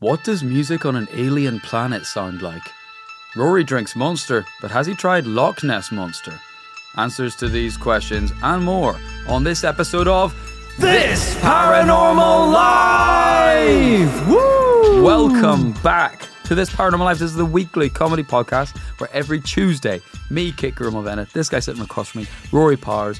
What does music on an alien planet sound like? Rory drinks Monster, but has he tried Loch Ness Monster? Answers to these questions and more on this episode of This Paranormal Life! Woo! Welcome back to This Paranormal Life. This is the weekly comedy podcast where every Tuesday, me, Kit Bennett, this guy sitting across from me, Rory Powers,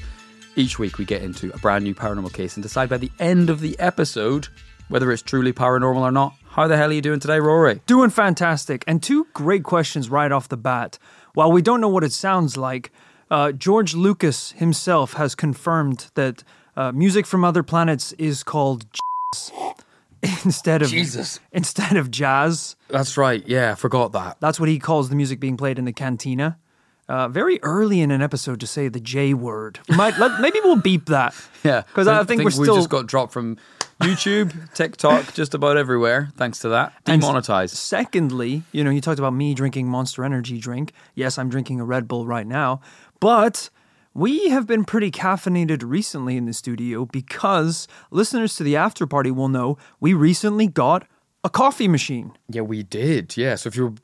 each week we get into a brand new paranormal case and decide by the end of the episode whether it's truly paranormal or not. How the hell are you doing today, Rory? Doing fantastic. And two great questions right off the bat. While we don't know what it sounds like, uh, George Lucas himself has confirmed that uh, music from other planets is called instead of Jesus. instead of jazz. That's right. Yeah, I forgot that. That's what he calls the music being played in the cantina. Uh, very early in an episode to say the J word. Might let, maybe we'll beep that. Yeah, because I, think, we're we still just got dropped from YouTube, TikTok, just about everywhere. Thanks to that, And demonetized. Secondly, you know, you talked about me drinking Monster Energy drink. Yes, I'm drinking a Red Bull right now, but we have been pretty caffeinated recently in the studio because listeners to the after party will know we recently got a coffee machine. Yeah, we did. Yeah. So if you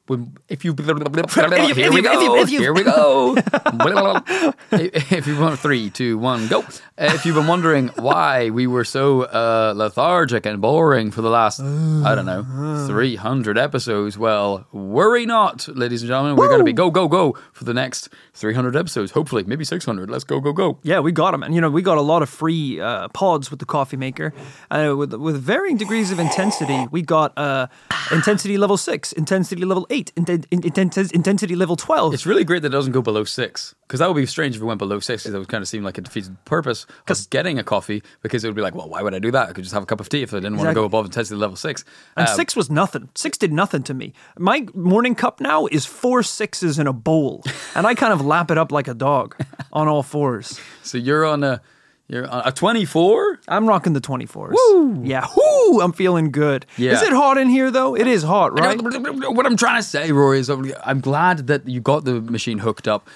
if you here we go, here we go. if you want three, two, one, go. If you've been wondering why we were so uh, lethargic and boring for the last I don't know three hundred episodes, well, worry not, ladies and gentlemen. We're going to be go go go for the next three hundred episodes. Hopefully, maybe six hundred. Let's go go go. Yeah, we got them, and you know we got a lot of free uh, pods with the coffee maker, uh, with with varying degrees of intensity. We got uh, intensity level six, intensity level eight, inten- in- intensi- intensity level twelve. It's really great that it doesn't go below six because that would be strange if it went below six because that would kind of seem like it defeats the purpose of getting a coffee because it would be like, well, why would I do that? I could just have a cup of tea if I didn't want to Exactly. go above intensity level six. And Um, six was nothing. Six did nothing to me. My morning cup now is four sixes in a bowl, and I kind of lap it up like a dog on all fours. so you're on a you're a 24. I'm rocking the 24s. Woo! Yeah, whoo! I'm feeling good. Yeah. Is it hot in here though? It is hot, right? What I'm trying to say, Rory, is I'm glad that you got the machine hooked up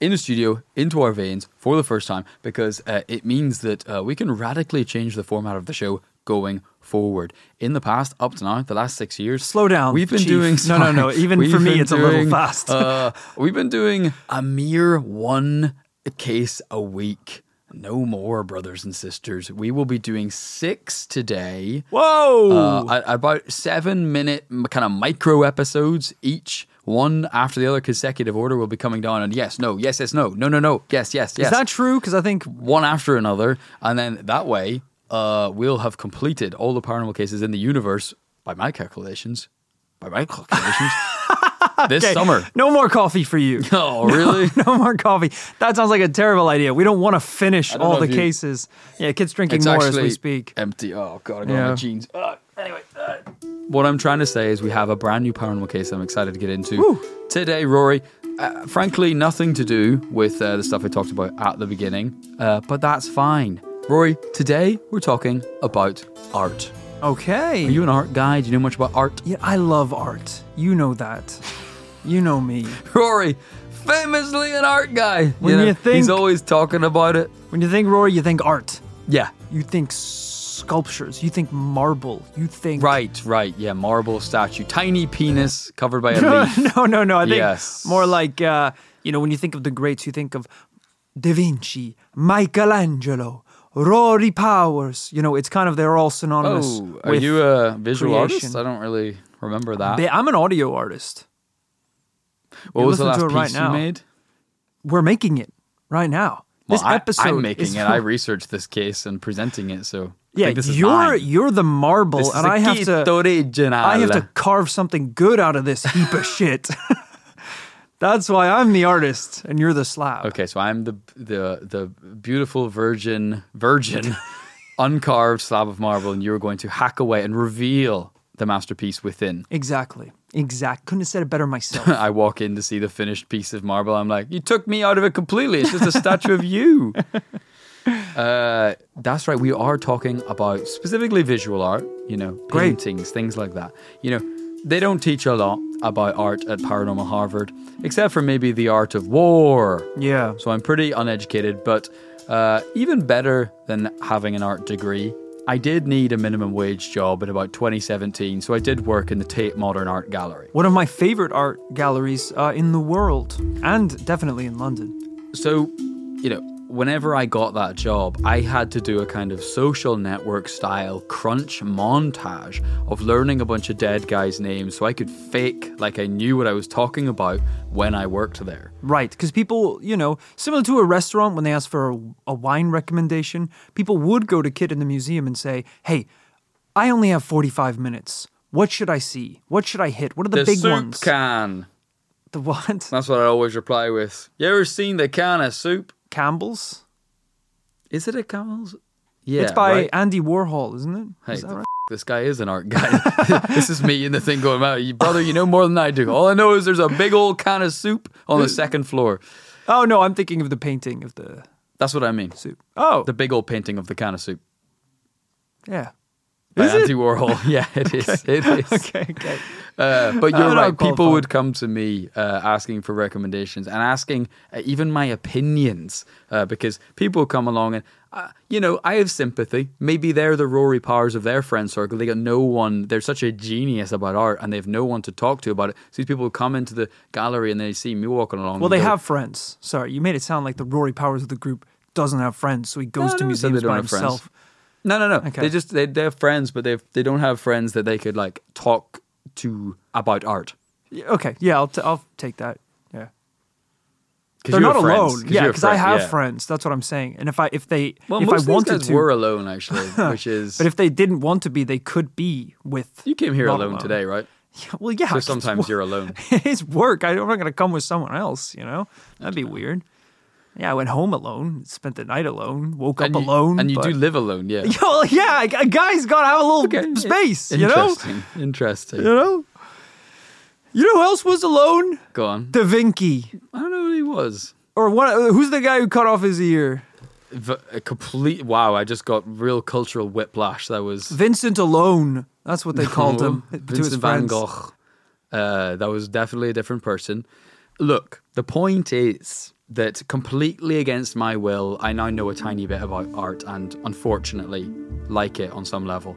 in the studio into our veins for the first time because uh, it means that uh, we can radically change the format of the show going forward. In the past, up to now, the last six years, Slow down, We've been Chief. doing No, no, no. Even for me, it's a little fast. uh, we've been doing a mere one case a week. No more, brothers and sisters. We will be doing six today. Whoa! Uh, about seven minute kind of micro episodes each, one after the other, consecutive order will be coming down. And yes, no, yes, yes, no, no, no, no, yes, yes, yes. is that true? Because I think one after another? And then that way, uh, we'll have completed all the paranormal cases in the universe by my calculations. By my calculations, this Okay, summer. no more coffee for you. Oh, really? no more coffee. That sounds like a terrible idea. We don't want to finish all the you- cases. Yeah, kids drinking more as we speak. empty. Oh god, I got Yeah. my jeans. Uh, anyway, uh, what I'm trying to say is we have a brand new paranormal case I'm excited to get into Woo. today, Rory. Uh, frankly, nothing to do with uh, the stuff I talked about at the beginning, uh, but that's fine. Rory, today we're talking about art. Okay. Are you an art guy? Do you know much about art? Yeah, I love art. You know that. You know me. Rory, famously an art guy. When know, you think- he's always talking about it. When you think Rory, you think art. Yeah, You think sculptures. You think marble. You think right, right. Yeah, marble statue, tiny penis covered by a leaf. no, no, no. I think Yes. more like uh, you know when you think of the greats, you think of Da Vinci, Michelangelo, Rory Powers. You know, it's kind of they're all synonymous. Oh, are you a visual artist? I don't really remember that. I'm an audio artist. What you're was the last it right piece now. you made? We're making it right now. Well, this I, episode I'm making is it. I researched this case and presenting it, so yeah, you're mine. you're the marble, and I have to original. I have to carve something good out of this heap of shit. That's why I'm the artist and you're the slab. Okay, so I'm the the the beautiful virgin virgin uncarved slab of marble, and you're going to hack away and reveal the masterpiece within. Exactly. Exact. Couldn't have said it better myself. I walk in to see the finished piece of marble. I'm like, you took me out of it completely. It's just a statue of you. Uh, that's right. We are talking about specifically visual art. You know, paintings, things like that. You know, they don't teach a lot about art at Paranormal Harvard, except for maybe the art of war. yeah. So I'm pretty uneducated, but uh, even better than having an art degree I did need a minimum wage job in about 2017, so I did work in the Tate Modern Art Gallery. One of my favorite art galleries uh, in the world, and definitely in London. So, you know, whenever I got that job, I had to do a kind of social network style crunch montage of learning a bunch of dead guys' names so I could fake like I knew what I was talking about when I worked there. Right, because people, you know, similar to a restaurant when they ask for a, a wine recommendation, people would go to Kit in the museum and say, "Hey, I only have forty-five minutes. What should I see? What should I hit? What are the, The big soup ones?" can. the what? That's what I always reply with. You ever seen the can of soup? Campbell's. Is it a Campbell's? Yeah, it's by right? Andy Warhol, isn't it? Hey, Is that the right? f- this guy is an art guy. this is me in the thing going, "Wow, you- brother, you know more than I do. All I know is there's a big old can of soup on the second floor. Oh no, I'm thinking of the painting of the That's what I mean. soup. Oh, The big old painting of the can of soup yeah. By Is it? Andy Warhol. Yeah, it is. It is. Okay, okay. Uh, but you're right. People would come to me uh, asking for recommendations and asking uh, even my opinions uh, because people come along and, uh, you know, I have sympathy. Maybe they're the Rory Powers of their friend circle. They got no one, they're such a genius about art and they have no one to talk to about it. So these people come into the gallery and they see me walking along. Well, they go, have friends. Sorry, you made it sound like the Rory Powers of the group doesn't have friends, so he goes No, to I never said museums by himself. friends. Himself. No, no, no. Okay. They just, they, they have friends, but they've, they don't have friends that they could like talk to about art. Okay, yeah, I'll, t- I'll take that. Yeah, they're not have friends. alone. Yeah, because I have yeah. friends. That's what I'm saying. And if I if they Well, if most I of these wanted guys to, were alone actually, which is. but if they didn't want to be, they could be with. you came here not alone, today, right? Yeah, well, yeah. So sometimes you're alone. it's work. I, I'm not going to come with someone else. You know, that'd be weird. Yeah, I went home alone, spent the night alone, woke And up you, alone, and you but- do live alone, yeah. Yo, yeah, a guy's got to have a little space. You know, Interesting. Interesting. you know. You know who else was alone? Go on. Da Vinci. I don't know who he was. Or what? Who's the guy who cut off his ear? V- a complete wow! I just got real cultural whiplash. That was Vincent alone. That's what they called him to his Vincent van. Gogh. Uh, that was definitely a different person. Look, the point is that completely against my will, I now know a tiny bit about art and unfortunately like it on some level.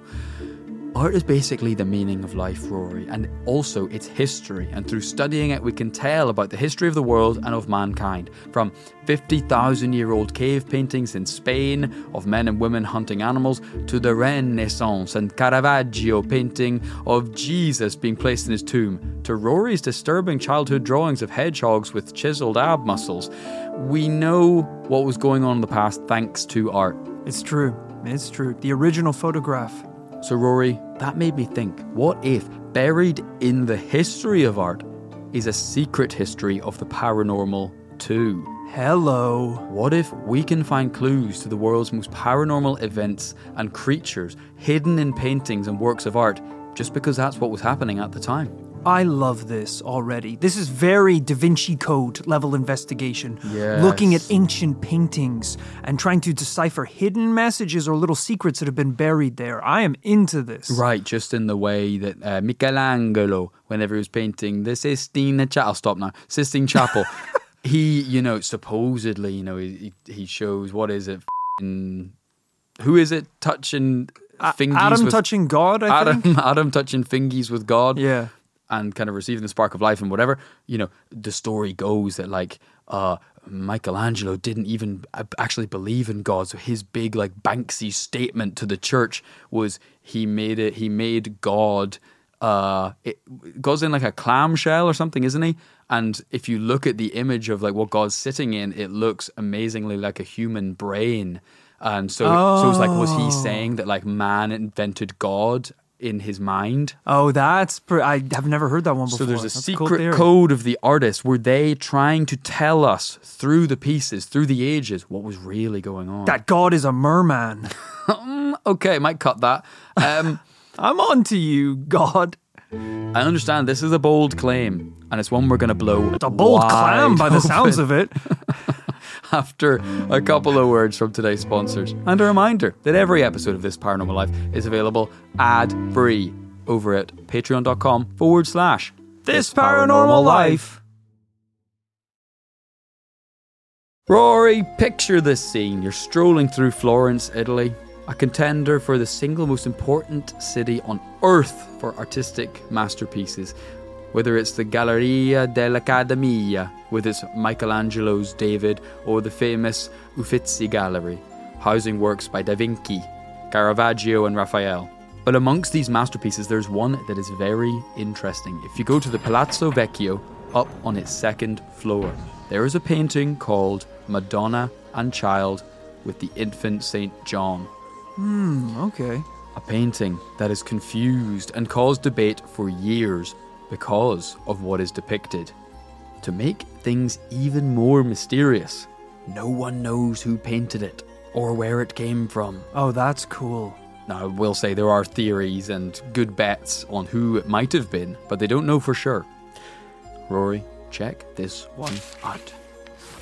Art is basically the meaning of life, Rory, and also its history. And through studying it, we can tell about the history of the world and of mankind. From 50,000 year old cave paintings in Spain of men and women hunting animals to the Renaissance and Caravaggio painting of Jesus being placed in his tomb to Rory's disturbing childhood drawings of hedgehogs with chiseled ab muscles. We know what was going on in the past thanks to art. It's true. It's true. The original photograph. So, Rory, that made me think what if buried in the history of art is a secret history of the paranormal too? Hello. What if we can find clues to the world's most paranormal events and creatures hidden in paintings and works of art just because that's what was happening at the time? I love this already. This is very Da Vinci Code level investigation. Yes. Looking at ancient paintings and trying to decipher hidden messages or little secrets that have been buried there. I am into this. Right, just in the way that uh, Michelangelo, whenever he was painting the Sistine Chapel, I'll stop now, Sistine Chapel, he, you know, supposedly, you know, he, he shows, what is it, f***ing- who is it touching fingies Adam with, touching God, I Adam, think. Adam touching fingies with God Yeah. And kind of receiving the spark of life and whatever, you know, the story goes that like uh Michelangelo didn't even actually believe in God. So his big like Banksy statement to the church was he made it he made God uh it goes in like a clamshell or something, isn't he? And if you look at the image of like what God's sitting in, it looks amazingly like a human brain. And so so it's like was he saying that like man invented God in his mind? Oh, that's. Pr- I have never heard that one before. So there's a That's secret cool code of the artist. Were they trying to tell us through the pieces, through the ages, what was really going on? That God is a merman. okay, might cut that. Um, I'm on to you, God. I understand this is a bold claim, and it's one we're going to blow. It's a bold clam by the sounds of it. After a couple of words from today's sponsors, and a reminder that every episode of This Paranormal Life is available ad free over at patreon.com forward slash This Paranormal Life. Rory, picture this scene. You're strolling through Florence, Italy. a contender for the single most important city on earth for artistic masterpieces. Whether it's the Galleria dell'Accademia with its Michelangelo's David or the famous Uffizi Gallery, housing works by Da Vinci, Caravaggio, and Raphael. But amongst these masterpieces, there's one that is very interesting. If you go to the Palazzo Vecchio, up on its second floor, there is a painting called Madonna and Child with the infant St. John. Hmm, okay. A painting that has confused and caused debate for years because of what is depicted. To make things even more mysterious, no one knows who painted it or where it came from. Oh, that's cool. Now, I will say there are theories and good bets on who it might have been, but they don't know for sure. Rory, check this one out.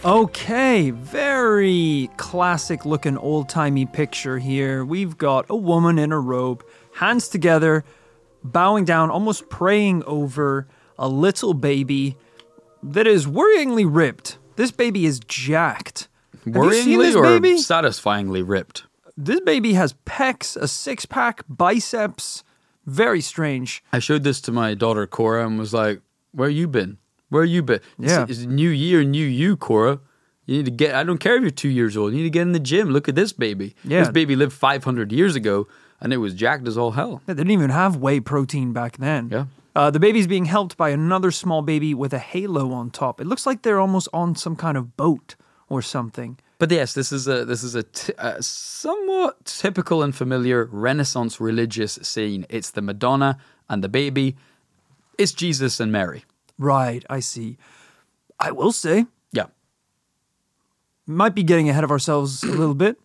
Okay, very classic looking old timey picture here. We've got a woman in a robe, hands together, bowing down, almost praying over a little baby that is worryingly ripped. This baby is jacked. Have you seen Worryingly or baby? satisfyingly ripped? This baby has pecs, a six pack, biceps. Very strange. I showed this to my daughter Cora and was like, "Where you been? Where you been? It's- Yeah. it's, new year, new you, Cora. You need to get. I don't care if you're two years old. You need to get in the gym. Look at this baby. Yeah. This baby lived 500 years ago, and it was jacked as all hell. They didn't even have whey protein back then. Yeah. Uh, the baby's being helped by another small baby with a halo on top. It looks like they're almost on some kind of boat or something. But yes, this is a this is a, t- a somewhat typical and familiar Renaissance religious scene. It's the Madonna and the baby. It's Jesus and Mary. Right, I see. I will say, Yeah. might be getting ahead of ourselves a little bit.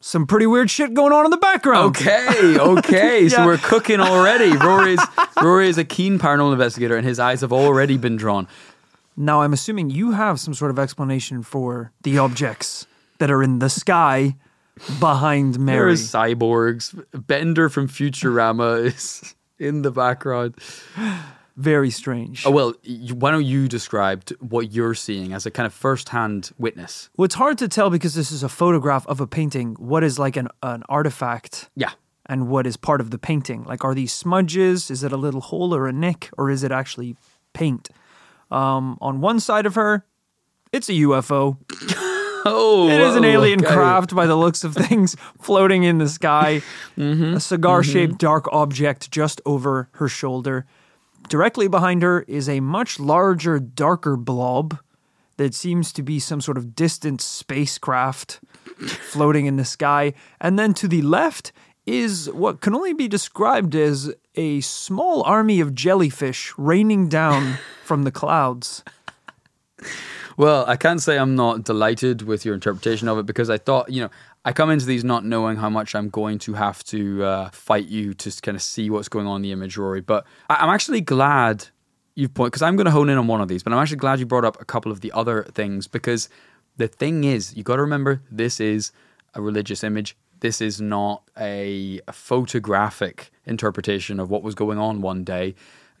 Some pretty weird shit going on in the background. Okay, okay. So we're cooking already. Rory's Rory is a keen paranormal investigator, and his eyes have already been drawn. Now, I'm assuming you have some sort of explanation for the objects that are in the sky behind Mary. is cyborgs. Bender from Futurama is in the background. Very strange. Oh well, why don't you describe what you're seeing as a kind of first-hand witness? Well, it's hard to tell because this is a photograph of a painting. What is like an, an artifact Yeah. and what is part of the painting? Like, are these smudges? Is it a little hole or a nick? Or is it actually paint? Um, on one side of her, it's a UFO. Oh, It is an alien okay. craft by the looks of things floating in the sky. A cigar shaped dark object just over her shoulder. Directly behind her is a much larger, darker blob that seems to be some sort of distant spacecraft floating in the sky. And then to the left is what can only be described as a small army of jellyfish raining down from the clouds. Well, I can't say I'm not delighted with your interpretation of it because I thought, you know, I come into these not knowing how much I'm going to have to uh, fight you to kind of see what's going on in the image, Rory. But I- I'm actually glad you've pointed because I'm going to hone in on one of these, but I'm actually glad you brought up a couple of the other things because the thing is, you got to remember this is a religious image. This is not a, a photographic interpretation of what was going on one day.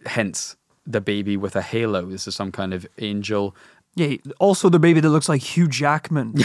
Hence, the baby with a halo. This is some kind of angel Yeah, also the baby that looks like Hugh Jackman.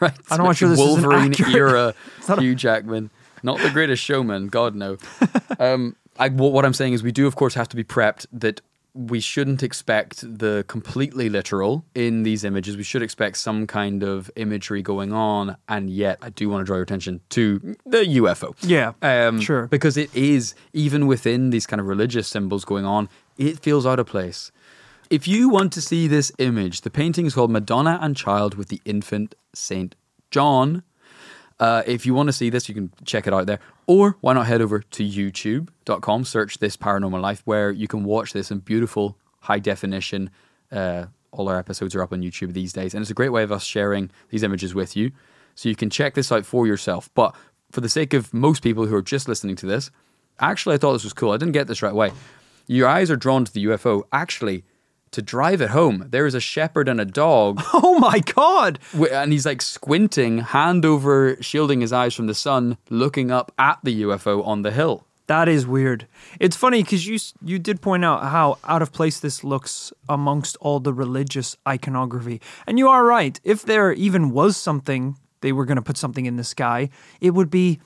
right? I'm not sure this is Wolverine accurate- era Hugh Jackman, not the greatest showman. God no. um, I, what, what I'm saying is, we do of course have to be prepped that we shouldn't expect the completely literal in these images. We should expect some kind of imagery going on, and yet I do want to draw your attention to the UFO. Yeah, Um, sure. Because it is, even within these kind of religious symbols going on, it feels out of place. If you want to see this image, the painting is called Madonna and Child with the Infant Saint John. Uh, if you want to see this, you can check it out there. Or why not head over to youtube.com, search This Paranormal Life, where you can watch this in beautiful, high definition. Uh, all our episodes are up on YouTube these days. And it's a great way of us sharing these images with you. So you can check this out for yourself. But for the sake of most people who are just listening to this, actually, I thought this was cool. I didn't get this right away. Your eyes are drawn to the UFO. Actually, to drive it home, there is a shepherd and a dog Oh my god! And he's like squinting, hand over, shielding his eyes from the sun, looking up at the UFO on the hill. That is weird. It's funny because you you did point out how out of place this looks amongst all the religious iconography, and you are right. If there even was something they were going to put something in the sky, it would be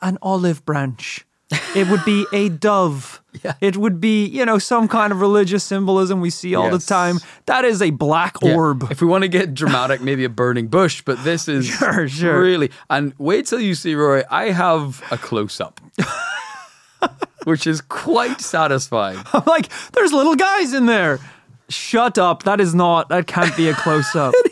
an olive branch. It would be a dove. Yeah. It would be, you know, some kind of religious symbolism we see all Yes. the time. That is a black Yeah. orb. If we want to get dramatic, maybe a burning bush, but this is Sure, sure. really. And wait till you see Roy, I have a close up, which is quite satisfying. I'm like, there's little guys in there. Shut up. That is not, that can't be a close up.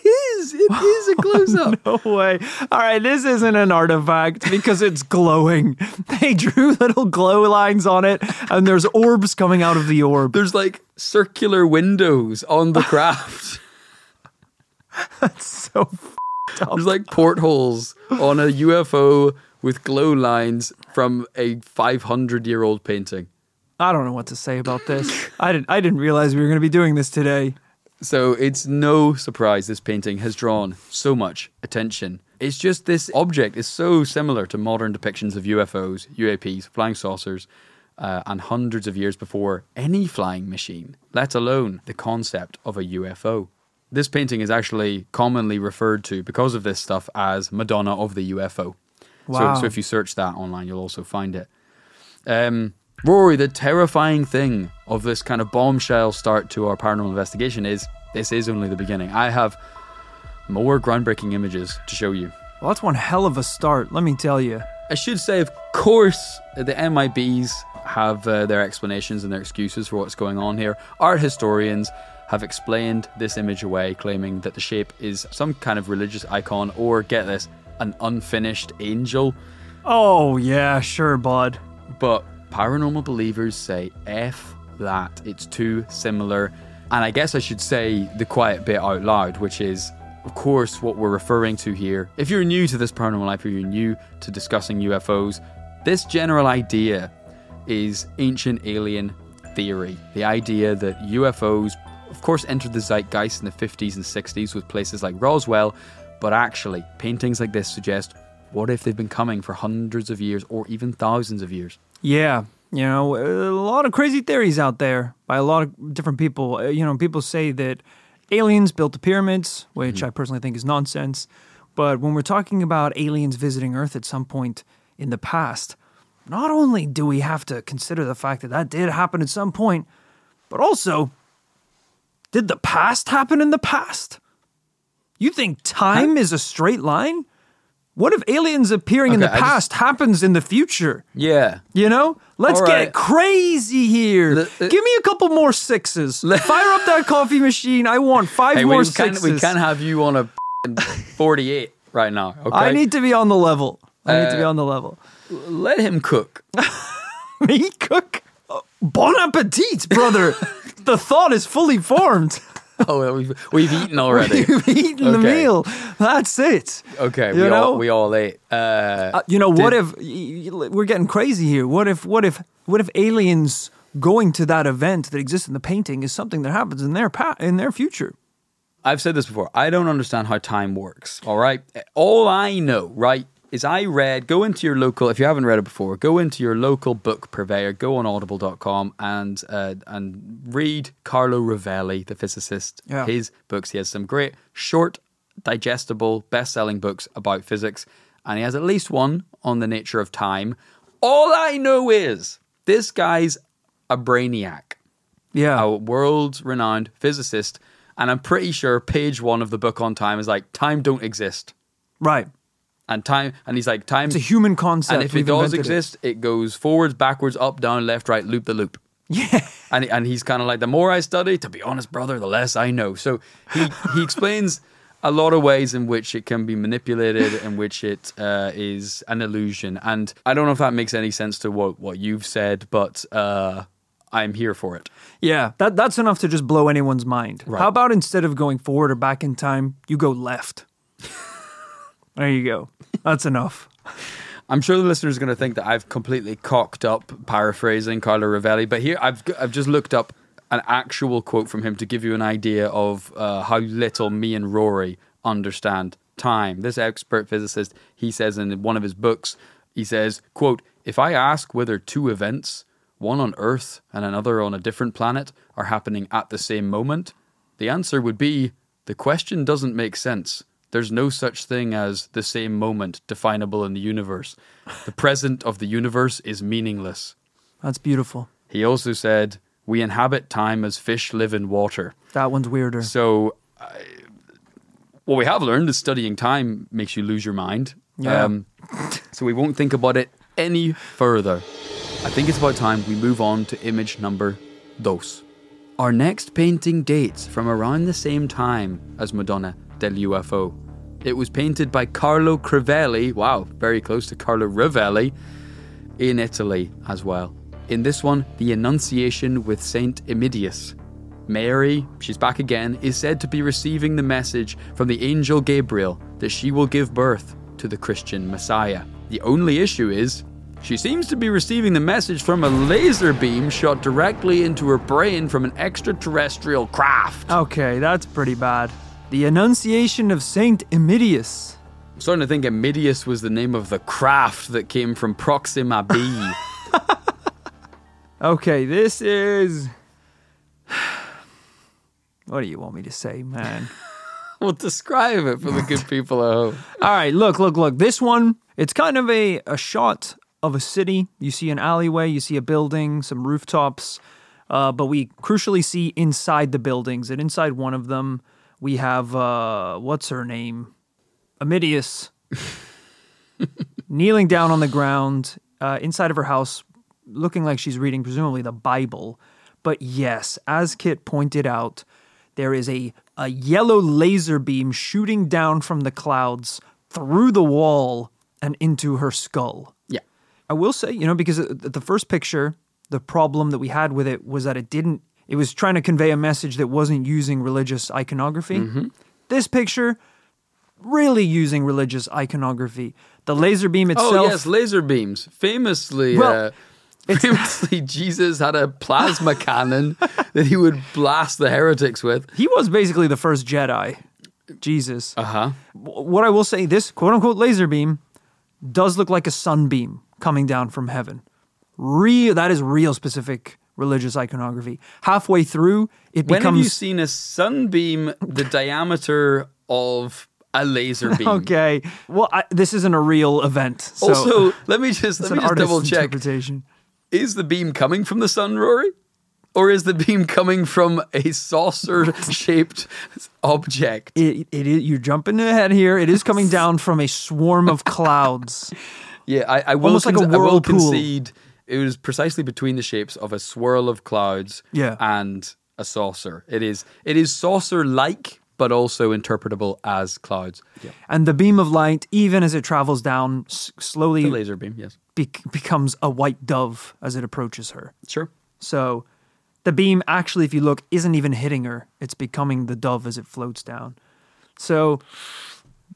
It is. A close oh, up. No way. All right, this isn't an artifact because it's glowing. They drew little glow lines on it, and there's orbs coming out of the orb. There's like circular windows on the craft. That's so f***ed up. There's like portholes on a UFO with glow lines from a 500 year old painting. I don't know what to say about this. I didn't. I didn't realize we were going to be doing this today. So it's no surprise this painting has drawn so much attention. It's just this object is so similar to modern depictions of UFOs, UAPs, flying saucers, uh, and hundreds of years before any flying machine, let alone the concept of a UFO. This painting is actually commonly referred to because of this stuff as Madonna of the UFO. Wow. So, so if you search that online, you'll also find it. Um, Rory, the terrifying thing of this kind of bombshell start to our paranormal investigation is this is only the beginning. I have more groundbreaking images to show you. Well, that's one hell of a start. Let me tell you. I should say, of course, the MIBs have uh, their explanations and their excuses for what's going on here. Art historians have explained this image away, claiming that the shape is some kind of religious icon or, get this, an unfinished angel. Oh yeah, sure, bud. But paranormal believers say F that. It's too similar. And I guess I should say the quiet bit out loud, which is, of course, what we're referring to here. If you're new to this paranormal life or you're new to discussing UFOs, this general idea is ancient alien theory. The idea that UFOs, of course, entered the zeitgeist in the 50s and 60s with places like Roswell, but actually, paintings like this suggest what if they've been coming for hundreds of years or even thousands of years? Yeah, you know, a lot of crazy theories out there by a lot of different people. Uh, You know, people say that aliens built the pyramids, which I personally think is nonsense. But when we're talking about aliens visiting Earth at some point in the past, not only do we have to consider the fact that that did happen at some point, but also, did the past happen in the past? You think time is a straight line? What if aliens appearing in the I just- past happens in the future? Yeah. You know, let's All get crazy here. Le- uh, Give me a couple more sixes. Fire up that coffee machine. I want five Hey, more we can't, sixes. we can't have you on a 48 right now. Okay. I need to be on the level. I need to be Uh, on the level. Let him cook. Me cook. Bon appetit, brother. the thought is fully formed. Oh, we've, we've eaten already. we've eaten the meal. That's it. Okay, You we know? all we all ate. Uh, Uh, you know what if we're getting crazy here? What if what if what if aliens going to that event that exists in the painting is something that happens in their pa- in their future? I've said this before. I don't understand how time works. All right. All I know, right, is I read, go into your local, if you haven't read it before, go into your local book purveyor, go on audible.com and, uh, and read Carlo Rovelli, the physicist, Yeah. his books. He has some great, short, digestible, best selling books about physics. And he has at least one on the nature of time. All I know is this guy's a brainiac Yeah. a world renowned physicist. And I'm pretty sure page one of the book on time is like, time don't exist. Right. And time, and he's like, time, It's a human concept. and if it does exist, it. goes forwards, backwards, up, down, left, right, loop the loop. Yeah. And, and he's kind of like, the more I study, to be honest, brother, the less I know. So he, he explains a lot of ways in which it can be manipulated, in which it uh, is an illusion. And I don't know if that makes any sense to what, what you've said, but uh, I'm here for it. Yeah, that that's enough to just blow anyone's mind. Right. How about instead of going forward or back in time, you go left? there you go. That's enough. I'm sure the listener is going to think that I've completely cocked up paraphrasing Carlo Rovelli, but here I've I've just looked up an actual quote from him to give you an idea of uh, how little me and Rory understand time. This expert physicist, he says in one of his books, he says, "quote If I ask whether two events, one on Earth and another on a different planet, are happening at the same moment, the answer would be the question doesn't make sense. There's no such thing as the same moment definable in the universe. The present of the universe is meaningless. That's beautiful. He also said, We inhabit time as fish live in water. That one's weirder. So, I, what we have learned is studying time makes you lose your mind. Um, Yeah. so, we won't think about it any further. I think it's about time we move on to image number dos. Our next painting dates from around the same time as Madonna del UFO. It was painted by Carlo Crivelli, wow, very close to Carlo Rovelli, in Italy as well. In this one, the Annunciation with Saint Emidius. Mary, she's back again, is said to be receiving the message from the angel Gabriel that she will give birth to the Christian Messiah. The only issue is, she seems to be receiving the message from a laser beam shot directly into her brain from an extraterrestrial craft. Okay, that's pretty bad. The Annunciation of Saint Emidius. I'm starting to think Emidius was the name of the craft that came from Proxima B. Okay, this is. What do you want me to say, man? well, describe it for the good people at home. All right, look, look, look. This one, it's kind of a, a shot of a city. You see an alleyway, you see a building, some rooftops, uh, but we crucially see inside the buildings. And inside one of them, we have, uh, what's her name? Amidius kneeling down on the ground uh, inside of her house, looking like she's reading, presumably, the Bible. But yes, as Kit pointed out, there is a, a yellow laser beam shooting down from the clouds through the wall and into her skull. Yeah. I will say, you know, because the first picture, the problem that we had with it was that it didn't, it was trying to convey a message that wasn't using religious iconography. This picture, really using religious iconography. The laser beam itself. Oh yes, laser beams. Famously, Well, uh, famously, Jesus had a plasma cannon that he would blast the heretics with. He was basically the first Jedi. Jesus. Uh huh. what I will say, this quote unquote laser beam does look like a sunbeam coming down from heaven. Real, that is real specific religious iconography. Halfway through, it becomes When have you seen a sunbeam the diameter of a laser beam? okay. Well, I, this isn't a real event. So Also, let me just let me just double check. Is the beam coming from the sun, Rory? Or is the beam coming from a saucer shaped object? It, it is, you're jumping ahead here. It is coming down from a swarm of clouds. Yeah, I, I will, Almost like a con- I will concede it was precisely between the shapes of a swirl of clouds Yeah. and a saucer. It is it is saucer like, but also interpretable as clouds. Yeah. And the beam of light, even as it travels down, s- slowly The laser beam, yes. bec becomes a white dove as it approaches her. Sure. So the beam actually, if you look, isn't even hitting her. It's becoming the dove as it floats down. So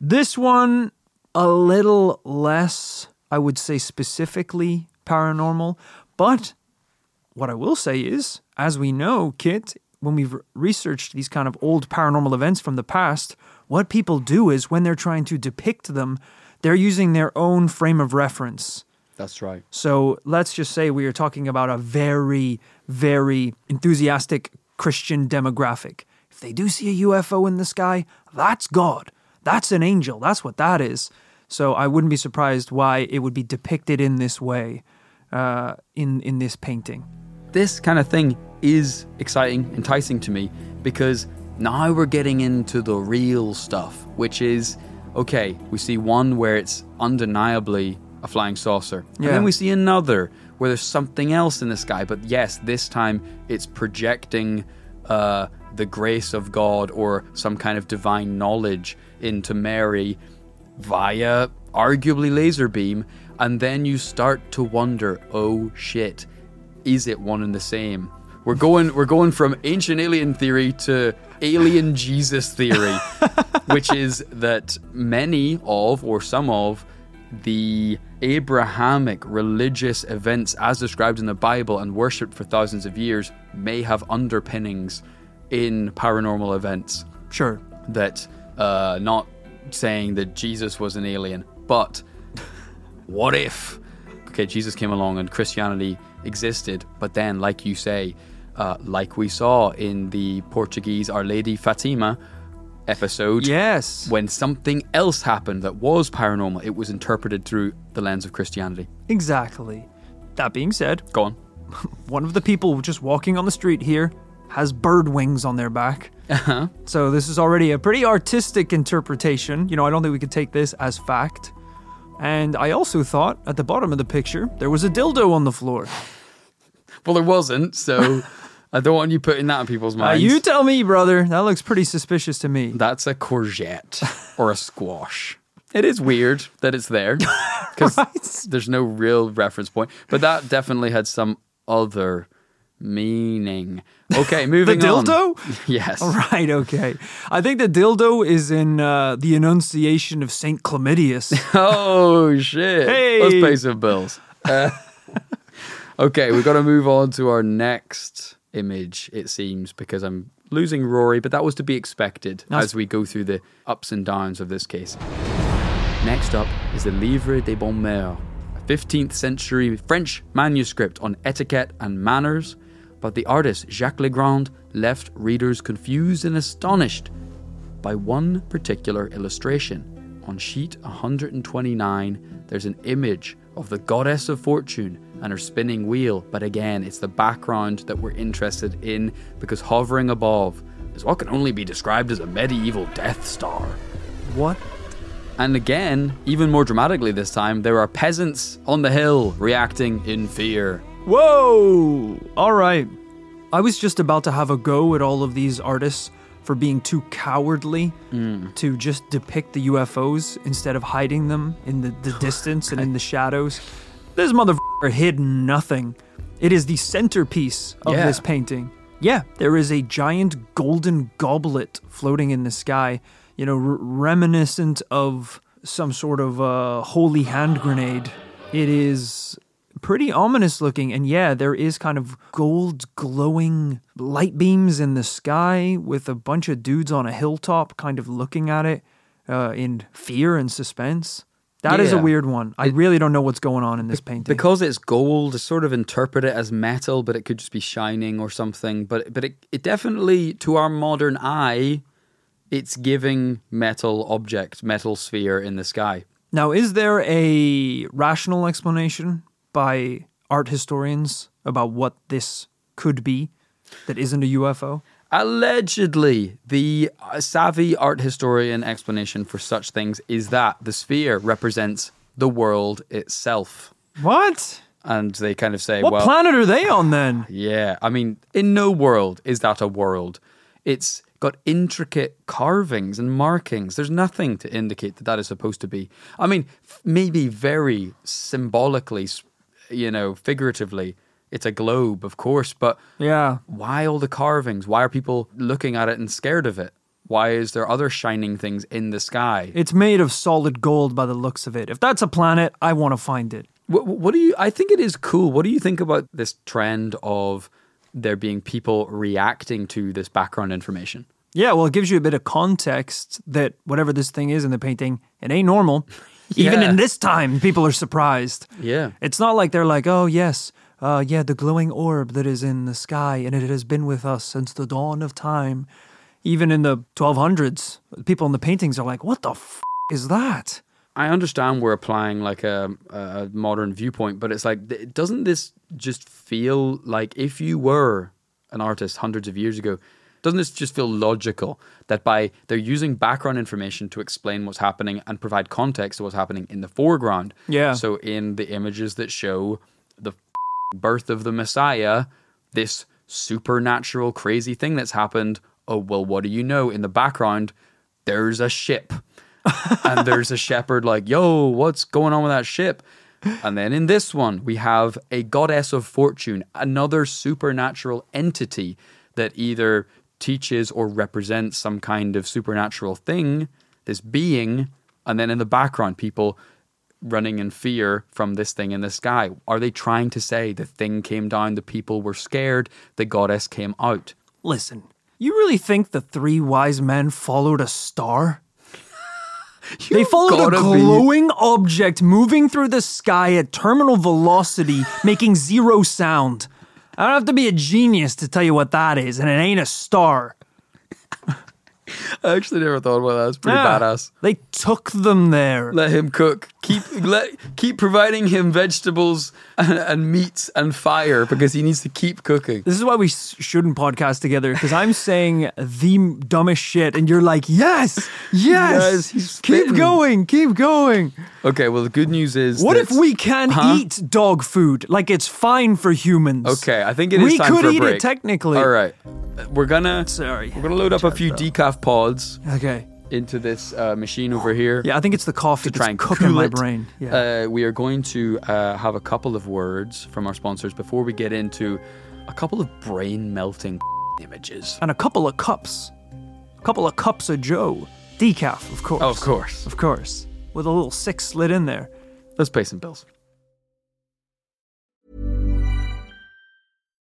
this one, a little less, I would say, specifically paranormal. But what I will say is, as we know, Kit, when we've researched these kind of old paranormal events from the past, what people do is when they're trying to depict them, they're using their own frame of reference. That's right. So let's just say we are talking about a very, very enthusiastic Christian demographic. If they do see a UFO in the sky, that's God. That's an angel. That's what that is. So I wouldn't be surprised why it would be depicted in this way uh, in in this painting. This kind of thing is exciting, enticing to me because now we're getting into the real stuff, which is okay, we see one where it's undeniably a flying saucer. And then we see another where there's something else in the sky, but yes, this time it's projecting uh, the grace of God or some kind of divine knowledge into Mary via arguably laser beam. And then you start to wonder, oh shit, is it one and the same? We're going we're going from ancient alien theory to alien Jesus theory, which is that many of or some of the Abrahamic religious events as described in the Bible and worshipped for thousands of years may have underpinnings in paranormal events Sure. that uh, not saying that Jesus was an alien, but what if? Okay, Jesus came along and Christianity existed, but then, like you say, uh, like we saw in the Portuguese Our Lady Fatima, episode. Yes. When something else happened that was paranormal, it was interpreted through the lens of Christianity. Exactly. That being said, Go on. one of the people just walking on the street here has bird wings on their back. Uh-huh. So this is already a pretty artistic interpretation. You know, I don't think we could take this as fact. And I also thought at the bottom of the picture there was a dildo on the floor. Well, there wasn't, so I don't want you putting that in people's Uh, minds. you tell me, brother. That looks pretty suspicious to me. That's a courgette or a squash. It is weird that it's there because Right. there's no real reference point, but that definitely had some other meaning. Okay, moving on. The dildo? Yes. Right, okay. I think the dildo is in uh, the Annunciation of Saint Chlamydius. Oh shit! Hey! Let's pay some bills. Uh, okay, we've got to move on to our next image. It seems because I'm losing Rory, but that was to be expected That's- as we go through the ups and downs of this case. Next up is the Livre des Bonnes Moeurs. a 15th century French manuscript on etiquette and manners. But the artist Jacques Legrand left readers confused and astonished by one particular illustration. On sheet 129, there's an image of the goddess of fortune and her spinning wheel, but again, it's the background that we're interested in because hovering above is what can only be described as a medieval Death Star. what? And again, even more dramatically this time, there are peasants on the hill reacting in fear. Whoa! All right. I was just about to have a go at all of these artists for being too cowardly to just depict the UFOs instead of hiding them in the, the distance and in the shadows. This motherfucker hid nothing. It is the centerpiece of Yeah. this painting. Yeah, there is a giant golden goblet floating in the sky, you know, r- reminiscent of some sort of uh, holy hand grenade. It is pretty ominous looking, and yeah, there is kind of gold glowing light beams in the sky with a bunch of dudes on a hilltop kind of looking at it uh, in fear and suspense. That is a weird one. I really don't know what's going on in this painting. Because it's gold, sort of interpret it as metal, but it could just be shining or something. But but it, it definitely, to our modern eye, it's giving metal object, metal sphere in the sky. Now, is there a rational explanation by art historians about what this could be that isn't a UFO? Allegedly, the uh, savvy art historian explanation for such things is that the sphere represents the world itself. What? And they kind of say, What well, planet are they on then? Yeah, I mean, in no world is that a world. It's got intricate carvings and markings. There's nothing to indicate that that is supposed to be. I mean, f- maybe very symbolically, you know, figuratively, it's a globe, of course, but Yeah. why all the carvings? Why are people looking at it and scared of it? Why is there other shining things in the sky? It's made of solid gold by the looks of it. If that's a planet, I want to find it. What, what do you? I think it is cool. What do you think about this trend of there being people reacting to this background information? Yeah, well, it gives you a bit of context that whatever this thing is in the painting, it ain't normal. Even Yeah. in this time, people are surprised. Yeah. It's not like they're like, oh, yes, uh, yeah, the glowing orb that is in the sky and it has been with us since the dawn of time. Even in the 1200s, people in the paintings are like, what the f is that? I understand we're applying like a, a modern viewpoint, but it's like, doesn't this just feel like if you were an artist hundreds of years ago, doesn't this just feel logical that by they're using background information to explain what's happening and provide context to what's happening in the foreground? Yeah. So in the images that show the birth of the Messiah, this supernatural crazy thing that's happened. Oh well, what do you know? In the background, there's a ship and there's a shepherd like, yo, what's going on with that ship? And then in this one, we have a goddess of fortune, another supernatural entity that either teaches or represents some kind of supernatural thing, this being, and then in the background, people running in fear from this thing in the sky. Are they trying to say the thing came down, the people were scared, the goddess came out? Listen, you really think the three wise men followed a star? They followed a gotta be- glowing object moving through the sky at terminal velocity, making zero sound. I don't have to be a genius to tell you what that is, and it ain't a star. I actually never thought about that. It's pretty Yeah. badass. They took them there. Let him cook. Keep let keep providing him vegetables and, and meats and fire because he needs to keep cooking. This is why we shouldn't podcast together because I'm saying the dumbest shit, and you're like, yes, yes, Yes, keep going, keep going. Okay, well the good news is What if we can Huh? eat dog food? Like it's fine for humans. Okay, I think it is we time could eat break. it technically. All right, we're gonna Sorry. we're gonna load up a few decaf pods Okay. Into this uh, machine over here. Yeah, I think it's the coffee to try and cooking cool my it. brain. Yeah. Uh, we are going to uh, have a couple of words from our sponsors before we get into a couple of brain melting images. and a couple of cups. A couple of cups of Joe. Decaf, of course. Oh, of course. Of course. With a little six slit in there. Let's pay some bills.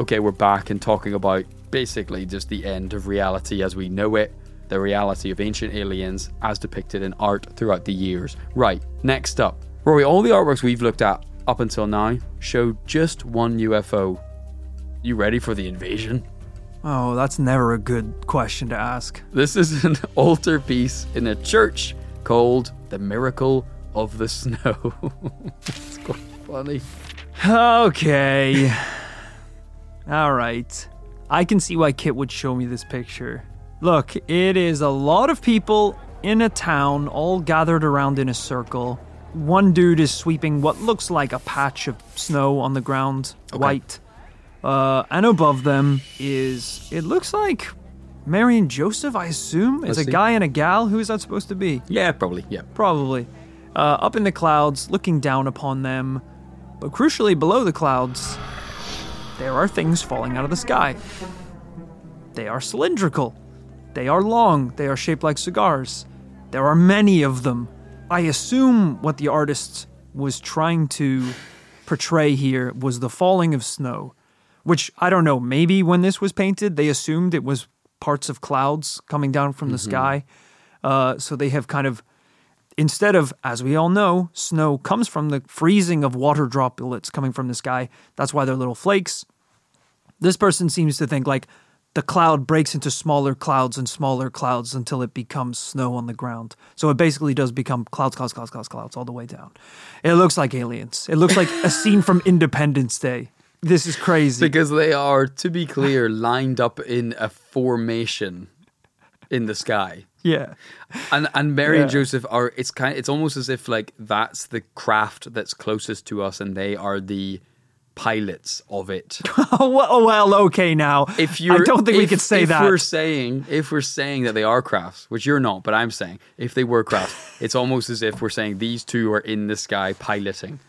Okay, we're back and talking about basically just the end of reality as we know it, the reality of ancient aliens as depicted in art throughout the years. Right, next up. Rory, all the artworks we've looked at up until now show just one UFO. You ready for the invasion? Oh, that's never a good question to ask. This is an altar piece in a church called The Miracle of the Snow. it's quite funny. Okay. All right. I can see why Kit would show me this picture. Look, it is a lot of people in a town all gathered around in a circle. One dude is sweeping what looks like a patch of snow on the ground, white. Uh, and above them is, it looks like Mary and Joseph, I assume, is Let's a see. guy and a gal. Who is that supposed to be? Yeah, probably. Yeah. Probably. Uh, up in the clouds, looking down upon them. But crucially, below the clouds, there are things falling out of the sky. They are cylindrical. They are long. They are shaped like cigars. There are many of them. I assume what the artist was trying to portray here was the falling of snow, which I don't know. Maybe when this was painted, they assumed it was parts of clouds coming down from the sky. Uh, so they have kind of instead of, as we all know, snow comes from the freezing of water droplets coming from the sky. That's why they're little flakes. This person seems to think like the cloud breaks into smaller clouds and smaller clouds until it becomes snow on the ground. So it basically does become clouds, clouds, clouds, clouds, clouds all the way down. It looks like aliens. It looks like a scene from Independence Day. This is crazy. Because they are, to be clear, lined up in a formation in the sky. yeah. And and Mary and Joseph are it's kind it's almost as if like that's the craft that's closest to us and they are the pilots of it. Oh, well, okay now. If you I don't think we could say if that. we're saying if we're saying that they are crafts, which you're not, but I'm saying if they were crafts, it's almost as if we're saying these two are in the sky piloting.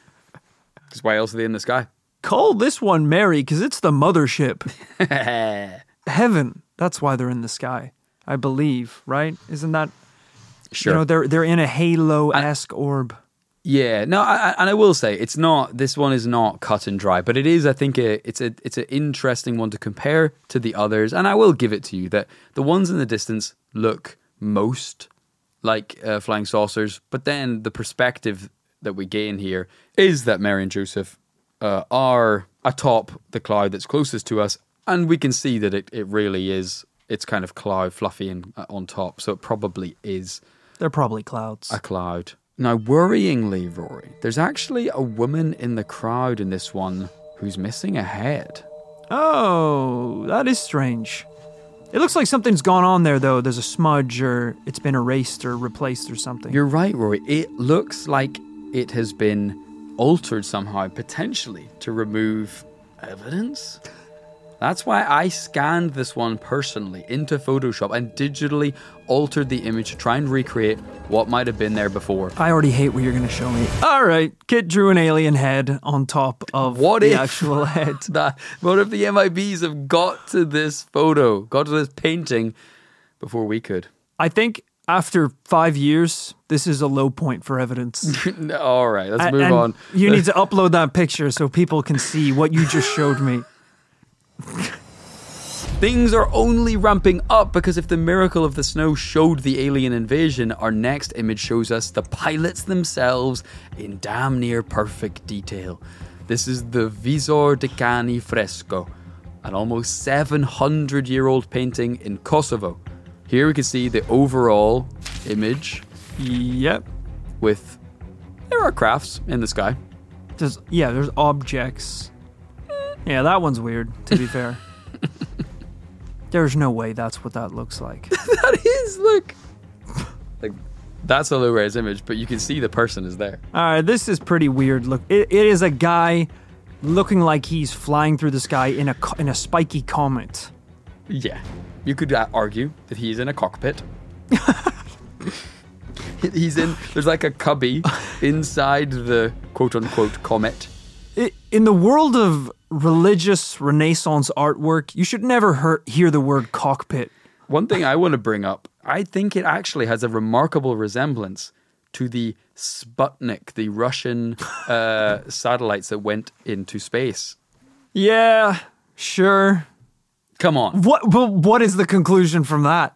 Because why else are they in the sky? Call this one Mary because it's the mothership. Heaven. That's why they're in the sky. I believe, right? Isn't that Sure. you know they're they're in a halo esque orb. Yeah, no, I, and I will say it's not. This one is not cut and dry, but it is. I think a, it's a it's an interesting one to compare to the others, and I will give it to you that the ones in the distance look most like uh, flying saucers, but then the perspective that we gain here is that Mary and Joseph uh, are atop the cloud that's closest to us, and we can see that it, it really is. It's kind of cloud, fluffy, and uh, on top, so it probably is They're probably clouds. a cloud. Now, worryingly, Rory, there's actually a woman in the crowd in this one who's missing a head. Oh, that is strange. It looks like something's gone on there though. There's a smudge or it's been erased or replaced or something. You're right, Rory. It looks like it has been altered somehow, potentially to remove evidence. That's why I scanned this one personally into Photoshop and digitally altered the image to try and recreate what might have been there before. I already hate what you're going to show me. All right, Kit drew an alien head on top of What the if- actual head. That what if the MIBs have got to this photo, got to this painting before we could? I think after five years, this is a low point for evidence. All right, let's move and on. You need to upload that picture so people can see what you just showed me. Things are only ramping up because if the miracle of the snow showed the alien invasion, our next image shows us the pilots themselves in damn near perfect detail. This is the Visoki Dečani fresco, an almost 700 year old painting in Kosovo. Here we can see the overall image Yep. with there are crafts in the sky. There's yeah, there's objects. Yeah, that one's weird, to be fair. There's no way that's what that looks like. That is look like that's a low res image, but you can see the person is there. All right, this is pretty weird. Look, it, it is a guy looking like he's flying through the sky in a in a spiky comet. Yeah, you could uh, argue that he's in a cockpit. he's in. There's like a cubby inside the quote unquote comet. I in the world of religious Renaissance artwork, you should never hear, hear the word cockpit. One thing I want to bring up, I think it actually has a remarkable resemblance to the Sputnik, the Russian uh, satellites that went into space. Yeah, sure. Come on. What but what is the conclusion from that?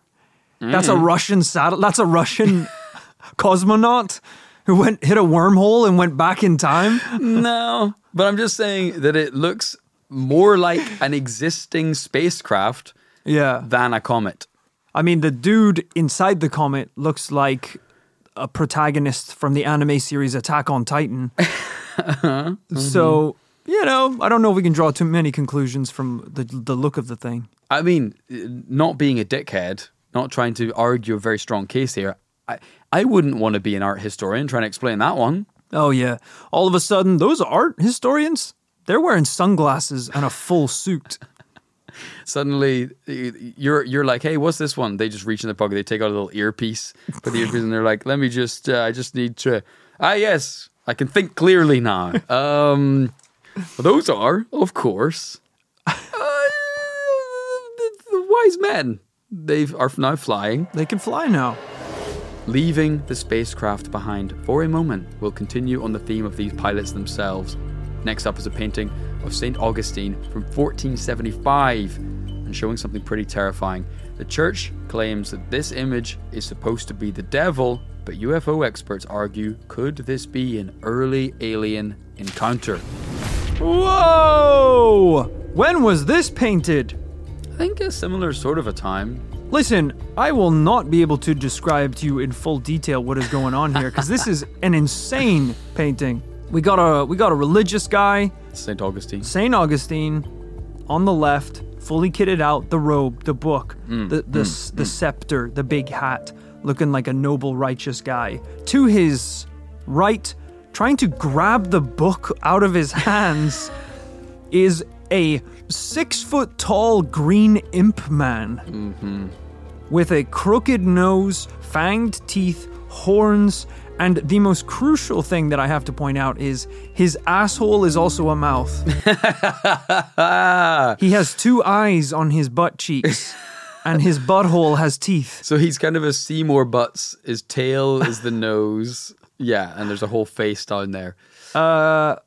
That's a Russian satellite. That's a Russian cosmonaut who went hit a wormhole and went back in time. No, but I'm just saying that it looks more like an existing spacecraft Yeah. than a comet. I mean, the dude inside the comet looks like a protagonist from the anime series Attack on Titan. Uh-huh. So, mm-hmm. you know, I don't know if we can draw too many conclusions from the the look of the thing. I mean, not being a dickhead, not trying to argue a very strong case here. I, I wouldn't want to be an art historian trying to explain that one. Oh yeah. All of a sudden, those art historians, they're wearing sunglasses and a full suit. Suddenly, you're you're like, hey, what's this one? They just reach in the pocket, they take out a little earpiece, put the earpiece, and they're like, let me just, uh, I just need to. Ah, yes, I can think clearly now. Um, those are, of course, uh, the, the wise men. They are now flying. They can fly now. Leaving the spacecraft behind for a moment, we'll continue on the theme of these pilots themselves. Next up is a painting of St. Augustine from 1475 and showing something pretty terrifying. The church claims that this image is supposed to be the devil, but UFO experts argue could this be an early alien encounter? Whoa! When was this painted? I think a similar sort of a time. Listen, I will not be able to describe to you in full detail what is going on here because this is an insane painting. We got a we got a religious guy, St. Augustine. Saint Augustine, on the left, fully kitted out, the robe, the book, mm, mm, the the, s- the mm. scepter, the big hat, looking like a noble, righteous guy. To his right, trying to grab the book out of his hands, is a six foot tall green imp man mm-hmm. with a crooked nose, fanged teeth, horns, and the most crucial thing that I have to point out is his asshole is also a mouth. he has two eyes on his butt cheeks, and his butthole has teeth. So he's kind of a Seymour Butts. His tail is the nose. Yeah, and there's a whole face down there. Uh,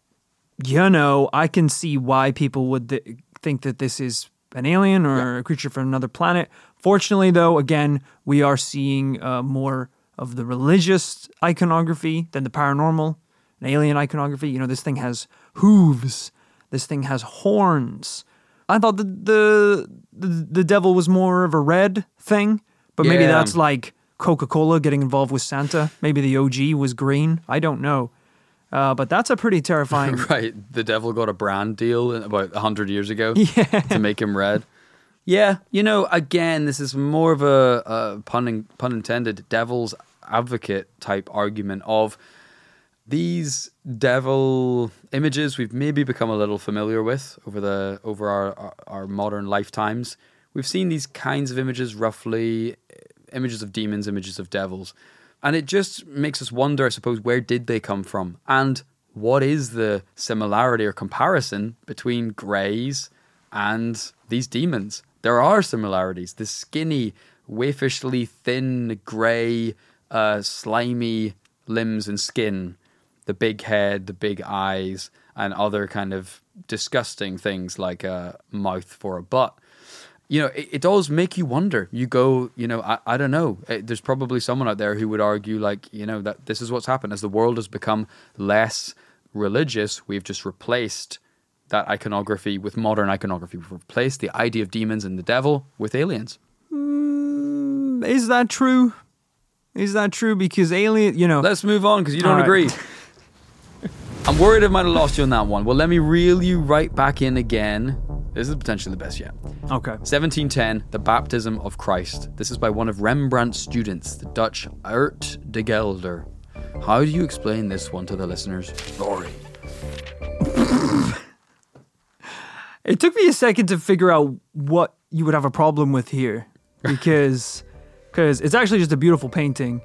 you know, I can see why people would th- think that this is an alien or a creature from another planet. Fortunately, though, again, we are seeing uh, more of the religious iconography than the paranormal, an alien iconography. You know, this thing has hooves. This thing has horns. I thought the the the, the devil was more of a red thing, but maybe that's like Coca Cola getting involved with Santa. Maybe the OG was green. I don't know. Uh, but that's a pretty terrifying Right, the devil got a brand deal about hundred years ago to make him red. Yeah, you know, again, this is more of a, a pun in- pun intended devil's advocate type argument of these devil images we've maybe become a little familiar with over the over our, our, our modern lifetimes. We've seen these kinds of images roughly images of demons, images of devils. And it just makes us wonder, I suppose, where did they come from? And what is the similarity or comparison between greys and these demons? There are similarities. The skinny, waifishly thin, grey, uh, slimy limbs and skin, the big head, the big eyes, and other kind of disgusting things like a mouth for a butt you know, it, it does make you wonder. You go, you know, I, I don't know. Eh, There's probably someone out there who would argue, like, you know, that this is what's happened as the world has become less religious. We've just replaced that iconography with modern iconography. We've replaced the idea of demons and the devil with aliens. Is that true? Is that true? Because alien, you know, Let's move on because you don't right. agree. I'm worried I might have lost you on that one. Well, let me reel you right back in again. This is potentially the best yet. okay. 1710, The Baptism of Christ. This is by one of Rembrandt's students, the Dutch Aert de Gelder. How do you explain this one to the listeners? Rory. It took me a second to figure out what you would have a problem with here, because because it's actually just a beautiful painting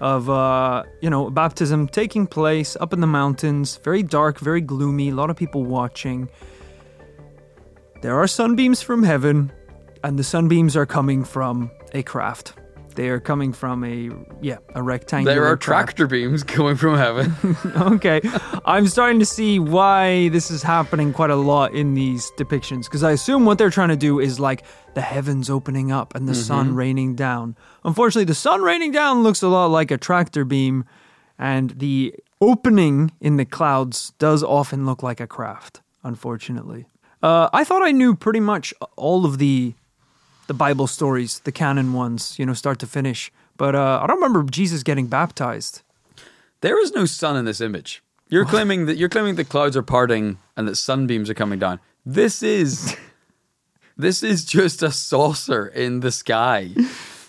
of uh, you know baptism taking place up in the mountains, very dark, very gloomy, a lot of people watching. There are sunbeams from heaven, and the sunbeams are coming from a craft. They are coming from a yeah a rectangular. There are craft. tractor beams coming from heaven. okay. I'm starting to see why this is happening quite a lot in these depictions because I assume what they're trying to do is like the heavens opening up and the sun mm-hmm. raining down. Unfortunately, the sun raining down looks a lot like a tractor beam, and the opening in the clouds does often look like a craft, unfortunately. Uh, I thought I knew pretty much all of the the Bible stories, the canon ones, you know, start to finish. But uh, I don't remember Jesus getting baptized. there is no sun in this image. You're claiming that you're claiming the clouds are parting and that sunbeams are coming down. This is this is just a saucer in the sky,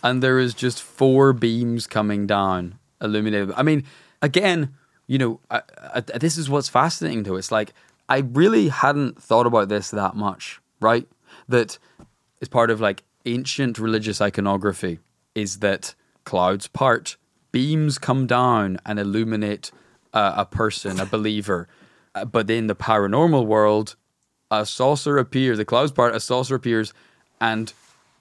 and there is just four beams coming down, illuminated. I mean, again, you know, I, I, this is what's fascinating to. It's like I really hadn't thought about this that much, right? That is part of like ancient religious iconography. Is that clouds part, beams come down and illuminate uh, a person, a believer. Uh, but in the paranormal world, a saucer appears, the clouds part, a saucer appears, and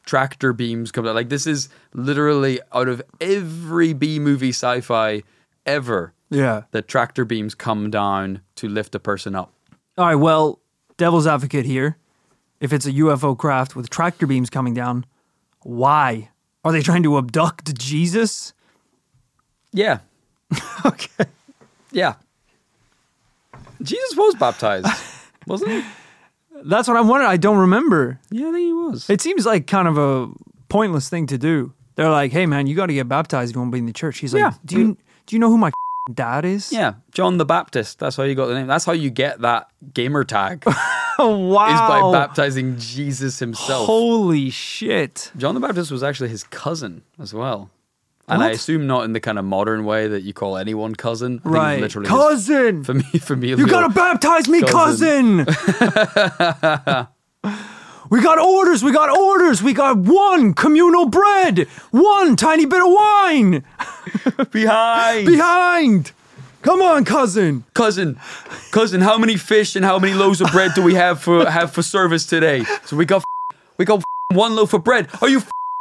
tractor beams come down. Like this is literally out of every B movie sci-fi ever. Yeah. The tractor beams come down to lift a person up. All right, well, devil's advocate here. If it's a UFO craft with tractor beams coming down, why? Are they trying to abduct Jesus? Yeah. Okay. Yeah. Jesus was baptized, wasn't he? That's what I'm wondering. I don't remember. Yeah, I think he was. It seems like kind of a pointless thing to do. They're like, "Hey, man, you got to get baptized if you want to be in the church." He's like, Yeah. "Do you do you know who my dad is?" Yeah, John the Baptist. That's how you got the name. That's how you get that gamer tag. Wow. Is by baptizing Jesus himself. Holy shit! John the Baptist was actually his cousin as well. And I assume not in the kind of modern way that you call anyone cousin. I think Right. Literally his me, for me. You gotta baptize me, cousin. we got orders. We got orders. We got one communal bread, one tiny bit of wine behind. behind. Come on, cousin. cousin, cousin, how many fish and how many loaves of bread do we have for have for service today? So we got we got one loaf of bread. Are you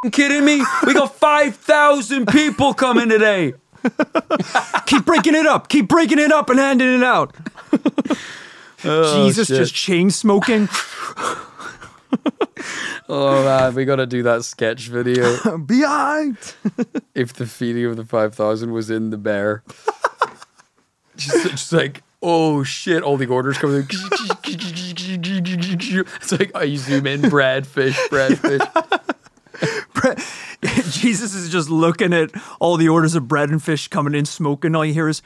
kidding me? We got five thousand people coming today. Keep breaking it up. Keep breaking it up and handing it out. Oh, Jesus, shit. just chain smoking. Oh man, we gotta do that sketch video. Behind. if the feeding of the five thousand was in the bear, just, just like. Oh shit! All the orders coming. in. It's like I zoom in bread, fish, bread, fish. Jesus is just looking at all the orders of bread and fish coming in, smoking. All you hear is.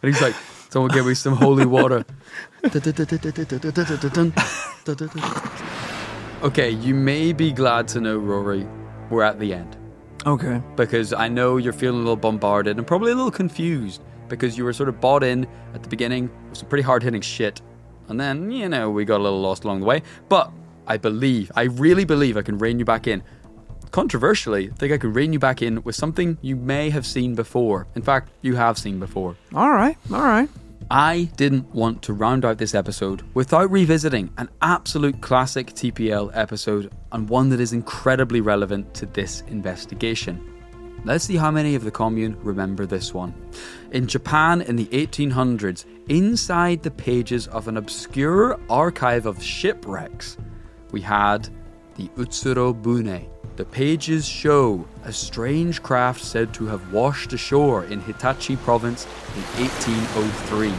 And he's like, someone give me some holy water. okay, you may be glad to know, Rory, we're at the end. Okay. Because I know you're feeling a little bombarded and probably a little confused because you were sort of bought in at the beginning with some pretty hard hitting shit. And then, you know, we got a little lost along the way. But I believe, I really believe I can rein you back in. Controversially, I think I could rein you back in with something you may have seen before. In fact, you have seen before. All right. All right. I didn't want to round out this episode without revisiting an absolute classic TPL episode and one that is incredibly relevant to this investigation. Let's see how many of the commune remember this one. In Japan in the 1800s, inside the pages of an obscure archive of shipwrecks, we had the Utsuro Bune. The pages show a strange craft said to have washed ashore in Hitachi province in 1803.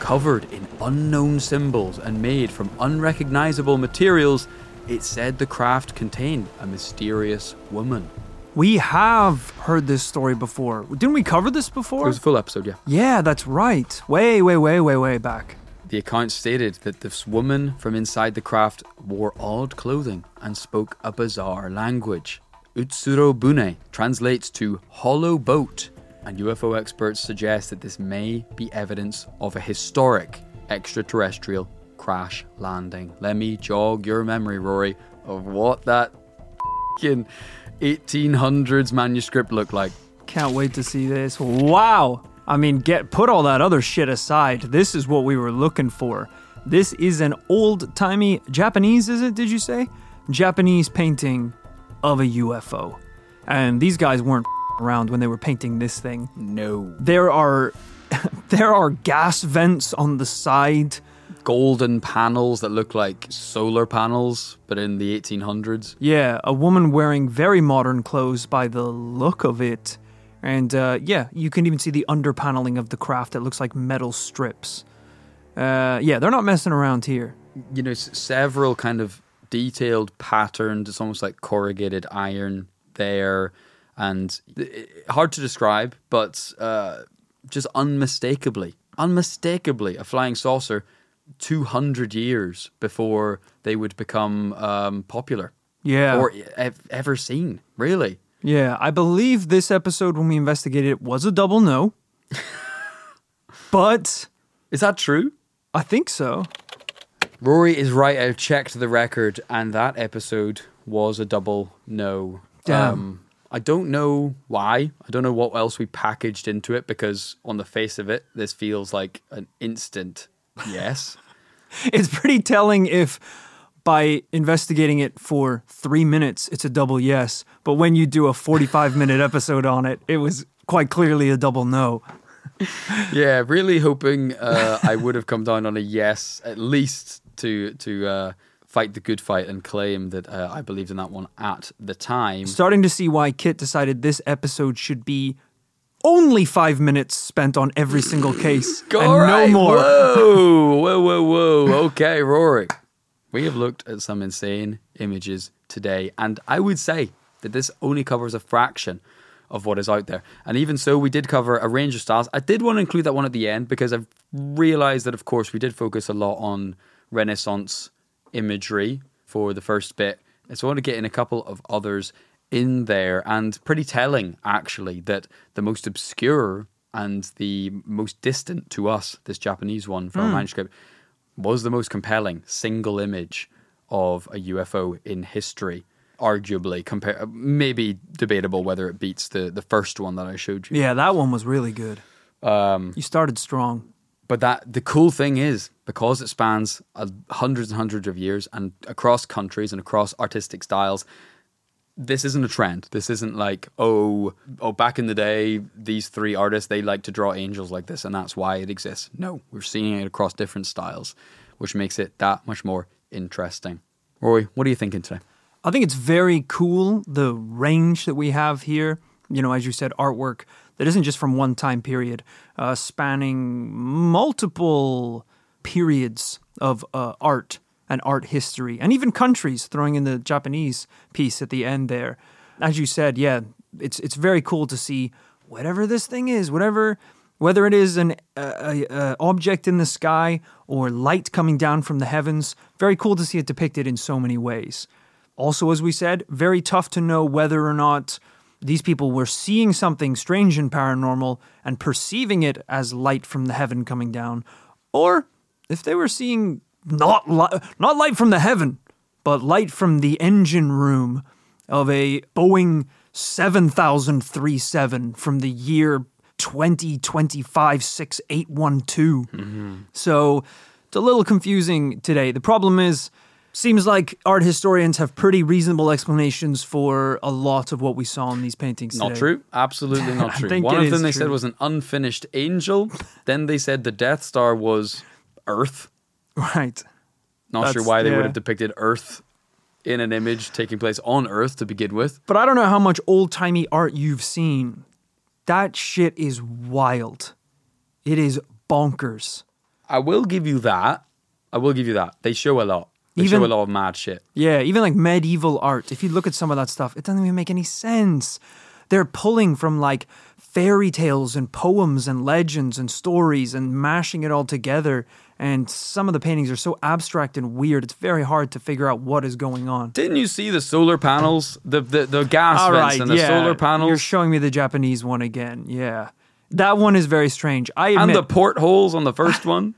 Covered in unknown symbols and made from unrecognizable materials, it said the craft contained a mysterious woman. We have heard this story before. Didn't we cover this before? It was a full episode, yeah. yeah, that's right. Way, way, way, way, way back. The account stated that this woman from inside the craft wore odd clothing and spoke a bizarre language. Utsuro Bune translates to hollow boat, and UFO experts suggest that this may be evidence of a historic extraterrestrial crash landing. Let me jog your memory, Rory, of what that fing 1800s manuscript looked like. Can't wait to see this. Wow. I mean, get put all that other shit aside. This is what we were looking for. This is an old-timey Japanese, is it? Did you say? Japanese painting of a UFO. And these guys weren't around when they were painting this thing. No. There are there are gas vents on the side. Golden panels that look like solar panels, but in the 1800s. Yeah, a woman wearing very modern clothes by the look of it. And uh, yeah, you can even see the under paneling of the craft that looks like metal strips. Uh, yeah, they're not messing around here. you know, s- several kind of detailed patterns. It's almost like corrugated iron there, and i- i- hard to describe, but uh, just unmistakably, unmistakably, a flying saucer. Two hundred years before they would become um, popular, Yeah. or ev- ever seen, really. Yeah, I believe this episode when we investigated it was a double no. but Is that true? I think so. Rory is right. I've checked the record, and that episode was a double no. Damn. Um, I don't know why. I don't know what else we packaged into it because, on the face of it, this feels like an instant yes. It's pretty telling if by investigating it for three minutes, it's a double yes. But when you do a 45 minute episode on it, it was quite clearly a double no. yeah, really hoping uh, I would have come down on a yes at least to to uh, fight the good fight and claim that uh, I believed in that one at the time. Starting to see why Kit decided this episode should be only five minutes spent on every single case and right, no more. Whoa, whoa, whoa, whoa. Okay, Rory. We have looked at some insane images today, and I would say that this only covers a fraction of what is out there. And even so, we did cover a range of styles. I did want to include that one at the end because I've realized that, of course, we did focus a lot on Renaissance imagery. for the first bit. So I want to get in a couple of others in there, and pretty telling actually that the most obscure and the most distant to us, this Japanese one from our manuscript, was the most compelling single image of a UFO in history. Arguably, compare maybe debatable whether it beats the the first one that I showed you. Yeah, that one was really good. Um, you started strong. But that the cool thing is because it spans uh, hundreds and hundreds of years and across countries and across artistic styles. This isn't a trend. This isn't like oh oh back in the day these three artists they like to draw angels like this and that's why it exists. No, we're seeing it across different styles, which makes it that much more interesting. Rory, what are you thinking today? I think it's very cool the range that we have here. You know, as you said, artwork that isn't just from one time period, uh, spanning multiple periods of uh, art and art history, and even countries. Throwing in the Japanese piece at the end there, as you said, yeah, it's it's very cool to see whatever this thing is, whatever. Whether it is an object in the sky or light coming down from the heavens, very cool to see it depicted in so many ways. Also, as we said, very tough to know whether or not these people were seeing something strange and paranormal and perceiving it as light from the heaven coming down, or if they were seeing not li- not light from the heaven, but light from the engine room of a Boeing 7037 from the year 2025 6812. Mm-hmm. So it's a little confusing today. The problem is, seems like art historians have pretty reasonable explanations for a lot of what we saw in these paintings. Not today. true. Absolutely not I true. think One it of them they true. said was an unfinished angel. then they said the Death Star was Earth. Right. Not sure why they would have depicted Earth in an image taking place on Earth to begin with. But I don't know how much old timey art you've seen. That shit is wild. It is bonkers. I will give you that. I will give you that. They show a lot. They Even- show a lot of mad shit. Yeah, even like medieval art. If you look at some of that stuff, it doesn't even make any sense. They're pulling from like fairy tales and poems and legends and stories and mashing it all together. And some of the paintings are so abstract and weird, it's very hard to figure out what is going on. Didn't you see the solar panels, the the, the gas All vents right, and the yeah. solar panels You're showing me the Japanese one again. Yeah. That one is very strange. I admit, and the portholes on the first one?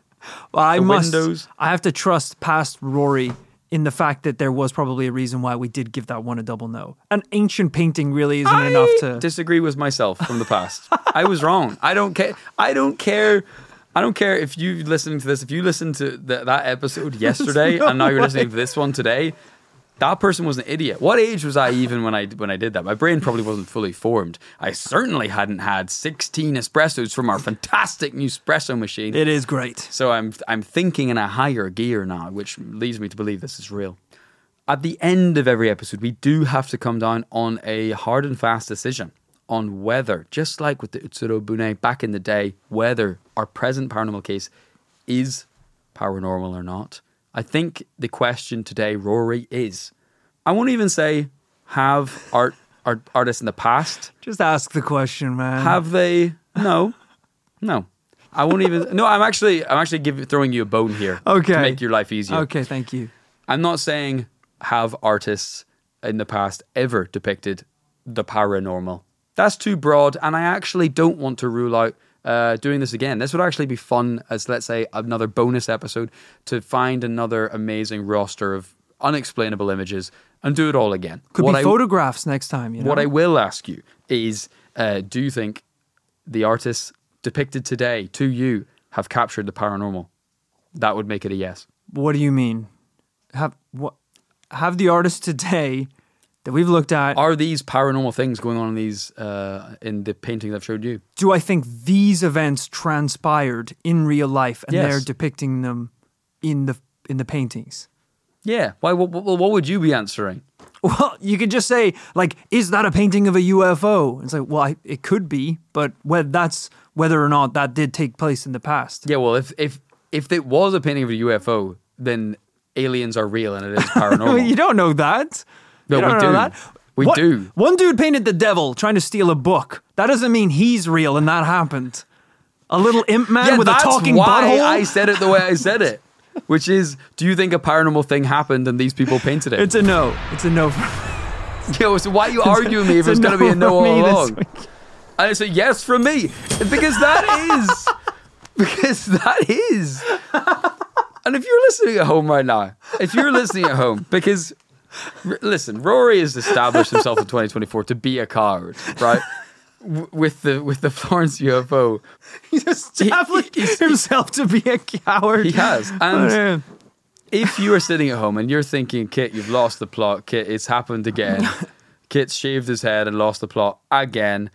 Well, I The must. windows. I have to trust past Rory in the fact that there was probably a reason why we did give that one a double no. An ancient painting really isn't enough to. disagree with myself from the past. I was wrong. I don't care. I don't care. I don't care if you listening to this. If you listened to th- that episode yesterday and now you're listening to this one today, that person was an idiot. What age was I even when I when I did that? My brain probably wasn't fully formed. I certainly hadn't had 16 espressos from our fantastic new espresso machine. It is great. So I'm I'm thinking in a higher gear now, which leads me to believe this is real. At the end of every episode, we do have to come down on a hard and fast decision on whether, just like with the Utsuro Bune back in the day, whether our present paranormal case is paranormal or not. I think the question today, Rory, is I won't even say have art, art artists in the past Just ask the question, man. have they? No, no. I won't even. No, I'm actually. I'm actually giving throwing you a bone here. Okay. To make your life easier. Okay, thank you. I'm not saying have artists in the past ever depicted the paranormal. That's too broad, and I actually don't want to rule out uh, doing this again. This would actually be fun as, let's say, another bonus episode to find another amazing roster of unexplainable images and do it all again. Could What be I- photographs next time. You know? what I will ask you is uh, do you think the artists depicted today to you have captured the paranormal? That would make it a yes. What do you mean? Have what? Have the artists today that we've looked at? Are these paranormal things going on in these uh, in the paintings I've showed you? do I think these events transpired in real life and Yes. they're depicting them in the in the paintings? Yeah. Why? What, what, would you be answering? Well, you could just say like, "Is that a painting of a UFO?" It's like, well, I, it could be, but whether that's whether or not that did take place in the past. Yeah. Well, if if if it was a painting of a UFO, then aliens are real and it is paranormal. you don't know that. No, we do. that. We What- do. One dude painted the devil trying to steal a book. That doesn't mean he's real and that happened. A little imp man yeah, with a that's talking why butthole. I said it the way I said it. which is do you think a paranormal thing happened and these people painted it? It's a no. It's a no. For, Yo, so why are you arguing me if it's it's going to be a no all along? And it's a yes from me because that is because that is. And if you're listening at home right now, if you're listening at home, because listen, Rory has established himself in 2024 to be a coward, right? W- With the with the Florence UFO, He's established himself to be a coward. he has. Oh, And man. if you are sitting at home and you're thinking, Kit, you've lost the plot, Kit, it's happened again. Kit shaved his head and lost the plot again.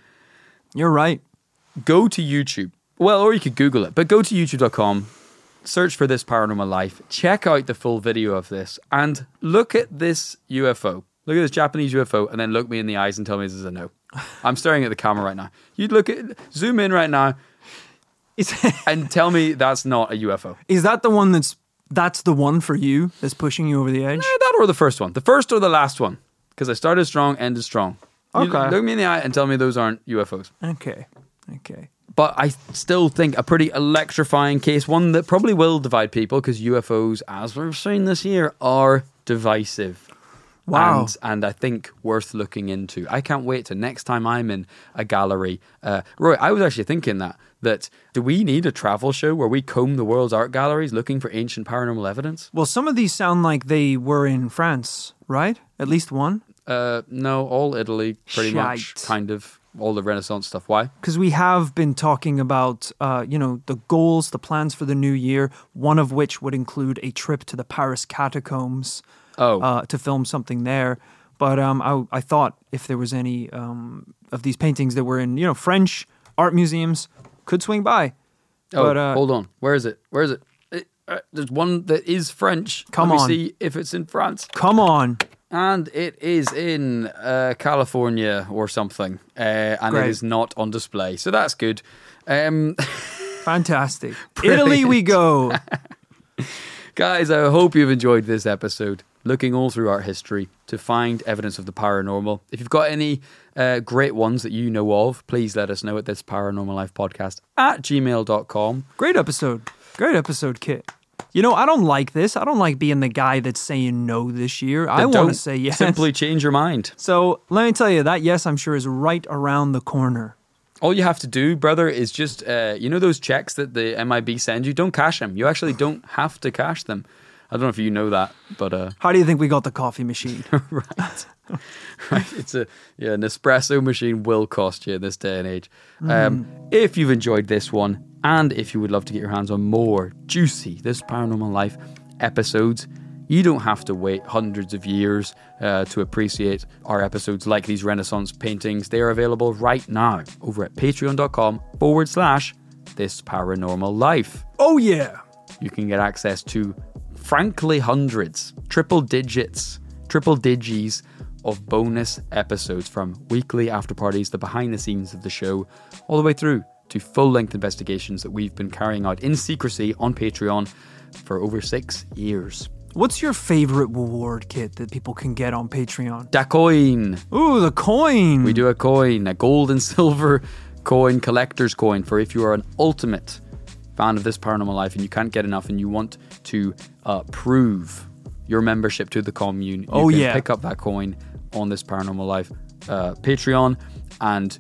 You're right. go to YouTube. Well, or you could Google it, but go to youtube.com, search for this paranormal life, check out the full video of this, and look at this UFO. Look at this Japanese UFO, and then look me in the eyes and tell me this is a no. I'm staring at the camera right now. You'd look at, zoom in right now, and tell me that's not a UFO. is that the one that's that's the one for you that's pushing you over the edge? That or the first one. The first or the last one. Because I started strong, ended strong. You Okay. look me in the eye and tell me those aren't UFOs. Okay. Okay. But I still think a pretty electrifying case, one that probably will divide people because UFOs, as we've seen this year, are divisive. Wow. And, and I think worth looking into. I can't wait to next time I'm in a gallery. Uh, Roy, I was actually thinking that that do we need a travel show where we comb the world's art galleries looking for ancient paranormal evidence? Well, some of these sound like they were in France, right? At least one. Uh, no, all Italy, pretty much, kind of all the Renaissance stuff. Why? because we have been talking about uh, you know the goals the plans for the new year one of which would include a trip to the paris catacombs Oh, uh, to film something there but um, I, I thought if there was any um, of these paintings that were in you know french art museums could swing by Oh, but uh, hold on. Where is it? Where is it? It- uh, there's one that is French. Come Let me on. see if it's in France. come on And it is in uh, California or something. Uh, and Great. it is not on display. So that's good. Um, fantastic italy we go guys, I hope you've enjoyed this episode. Looking all through art history to find evidence of the paranormal. If you've got any uh, great ones that you know of, please let us know at this paranormal life podcast at gmail.com. great episode great episode kit you know i don't like this i don't like being the guy that's saying no this year i want to say yes Simply change your mind. So let me tell you that yes, I'm sure is right around the corner. All you have to do, brother, is just uh, you know those checks that the MIB send you. Don't cash them. You actually don't have to cash them. I don't know if you know that, but uh, How do you think we got the coffee machine? right, right. It's a yeah, an espresso machine will cost you in this day and age. Um, if you've enjoyed this one, and if you would love to get your hands on more juicy this paranormal life episodes. You don't have to wait hundreds of years uh, to appreciate our episodes like these Renaissance paintings. They are available right now over at patreon.com forward slash this paranormal life. oh yeah. You can get access to, frankly, hundreds, triple digits, triple digis of bonus episodes from weekly after parties, the behind the scenes of the show, all the way through to full length investigations that we've been carrying out in secrecy on Patreon for over six years. What's your favorite reward kit that people can get on Patreon? Da coin. Ooh, the coin. We do a coin, a gold and silver coin, collector's coin for if you are an ultimate fan of this paranormal life and you can't get enough and you want to uh, prove your membership to the commune. You Oh, can yeah. pick up that coin on this paranormal life uh, Patreon. And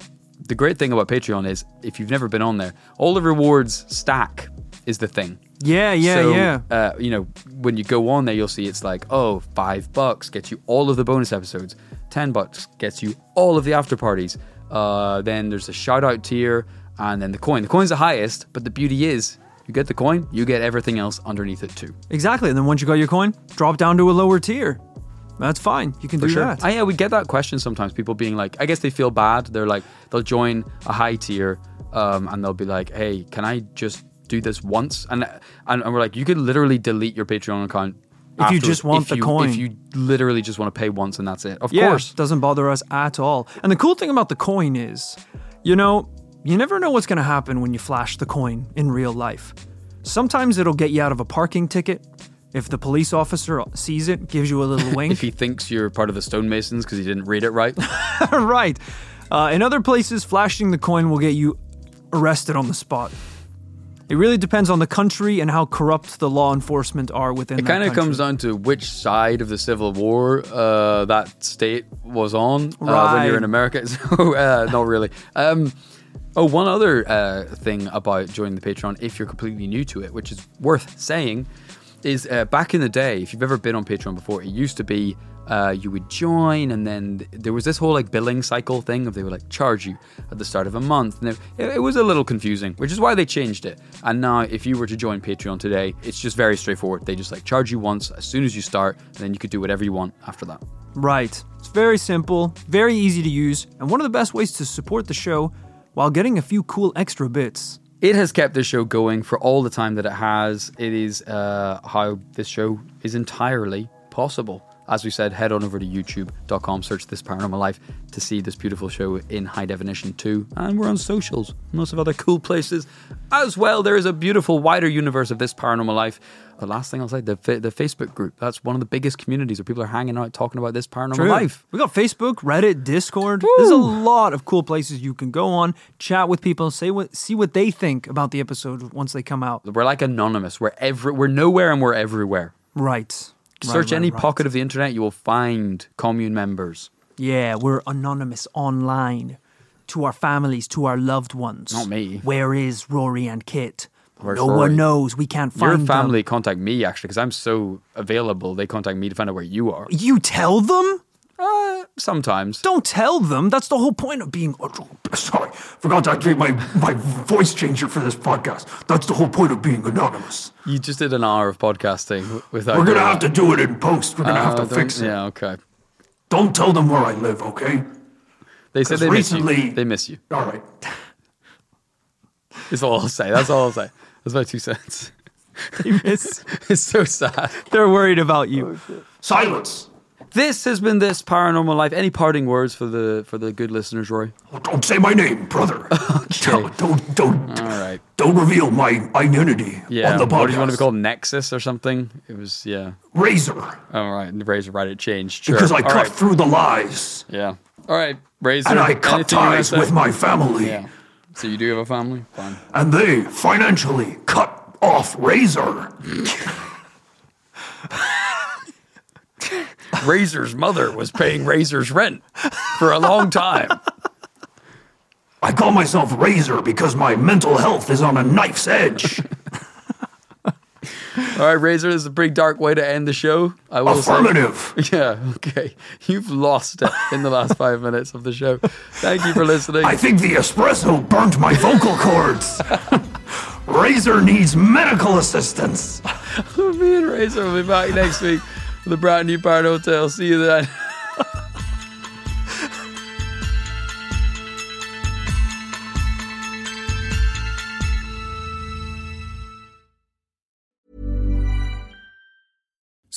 the great thing about Patreon is if you've never been on there, all the rewards stack is the thing. Yeah, yeah, so, yeah. Uh, you know, when you go on there, you'll see it's like, oh, five bucks gets you all of the bonus episodes. Ten bucks gets you all of the after parties. Uh, then there's a shout out tier, and then the coin. The coin's the highest, but the beauty is, you get the coin, you get everything else underneath it too. Exactly. And then once you got your coin, drop down to a lower tier. That's fine. You can do that. Ah, yeah, we get that question sometimes. People being like, I guess they feel bad. They're like, they'll join a high tier, um, and they'll be like, hey, can I just do this once? And and, and we're like, you could literally delete your Patreon account. If you just want if the you- coin. If you literally just want to pay once and that's it. Of yeah, course. doesn't bother us at all. And the cool thing about the coin is, you know, you never know what's going to happen when you flash the coin in real life. Sometimes it'll get you out of a parking ticket. If the police officer sees it, gives you a little wink. If he thinks you're part of the stonemasons because he didn't read it right. right. Uh, in other places, flashing the coin will get you arrested on the spot. It really depends on the country and how corrupt the law enforcement are within. It kind of comes down to which side of the Civil War uh, that state was on uh, when you're in America. So, uh, not really. Um, oh, one other uh, thing about joining the Patreon, if you're completely new to it, which is worth saying, is uh, back in the day, if you've ever been on Patreon before, it used to be uh, you would join, and then th- there was this whole like billing cycle thing of they would like charge you at the start of a month, and it, it was a little confusing, which is why they changed it. And now, if you were to join Patreon today, it's just very straightforward. They just like charge you once as soon as you start, and then you could do whatever you want after that. Right. It's very simple, very easy to use, and one of the best ways to support the show while getting a few cool extra bits. It has kept this show going for all the time that it has. It is uh, how this show is entirely possible. As we said, head on over to youtube.com, search This Paranormal Life to see this beautiful show in high definition too. And we're on socials, lots of other cool places as well. There is a beautiful wider universe of This Paranormal Life. The last thing I'll say, the, the Facebook group, that's one of the biggest communities where people are hanging out talking about This Paranormal Life. We got Facebook, Reddit, Discord. There's a lot of cool places you can go on, chat with people, say what, see what they think about the episode once they come out. We're like anonymous. We're, every, we're nowhere and we're everywhere. Right. Search Right, any right, right. pocket of the internet, you will find commune members. Yeah, we're anonymous online to our families, to our loved ones. Not me. Where is Rory and Kit? Where's no Rory? one knows. We can't find Your family them. contact me actually because I'm so available. They contact me to find out where you are. You tell them? Uh, sometimes. Don't tell them. That's the whole point of being. Sorry, forgot to activate my, my voice changer for this podcast. That's the whole point of being anonymous. You just did an hour of podcasting without. We're gonna have to do it in post. We're gonna have Uh, to fix it. Yeah, okay. Don't tell them where I live, okay? They said they miss recently- you. They miss you. All right. That's all I'll say. That's all I'll say. That's my two cents. It's, It's so sad. they're worried about you. Oh, Silence. This has been this paranormal life. Any parting words for the for the good listeners, Rory? Oh, Don't say my name, brother. Don't don't don't, All right. don't reveal my identity Yeah. on the podcast. What do you want to be called? Nexus or something? It was yeah. Razor, All right. The razor right. It changed. Sure. because I All cut right. through the lies Yeah. All right. Razor. and I cut anything ties with my family, Yeah. So you do have a family? Fine. and they financially cut off Razor. Razor's mother was paying Razor's rent for a long time. I call myself Razor because my mental health is on a knife's edge. All right, Razor, this is a pretty dark way to end the show. I will say. Affirmative. Yeah, okay. You've lost it in the last five minutes of the show. Thank you for listening. I think the espresso burnt my vocal cords. Razor needs medical assistance. Me and Razor will be back next week with a brand new Parrot Hotel. See you then.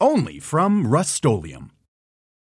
Only from Rust-Oleum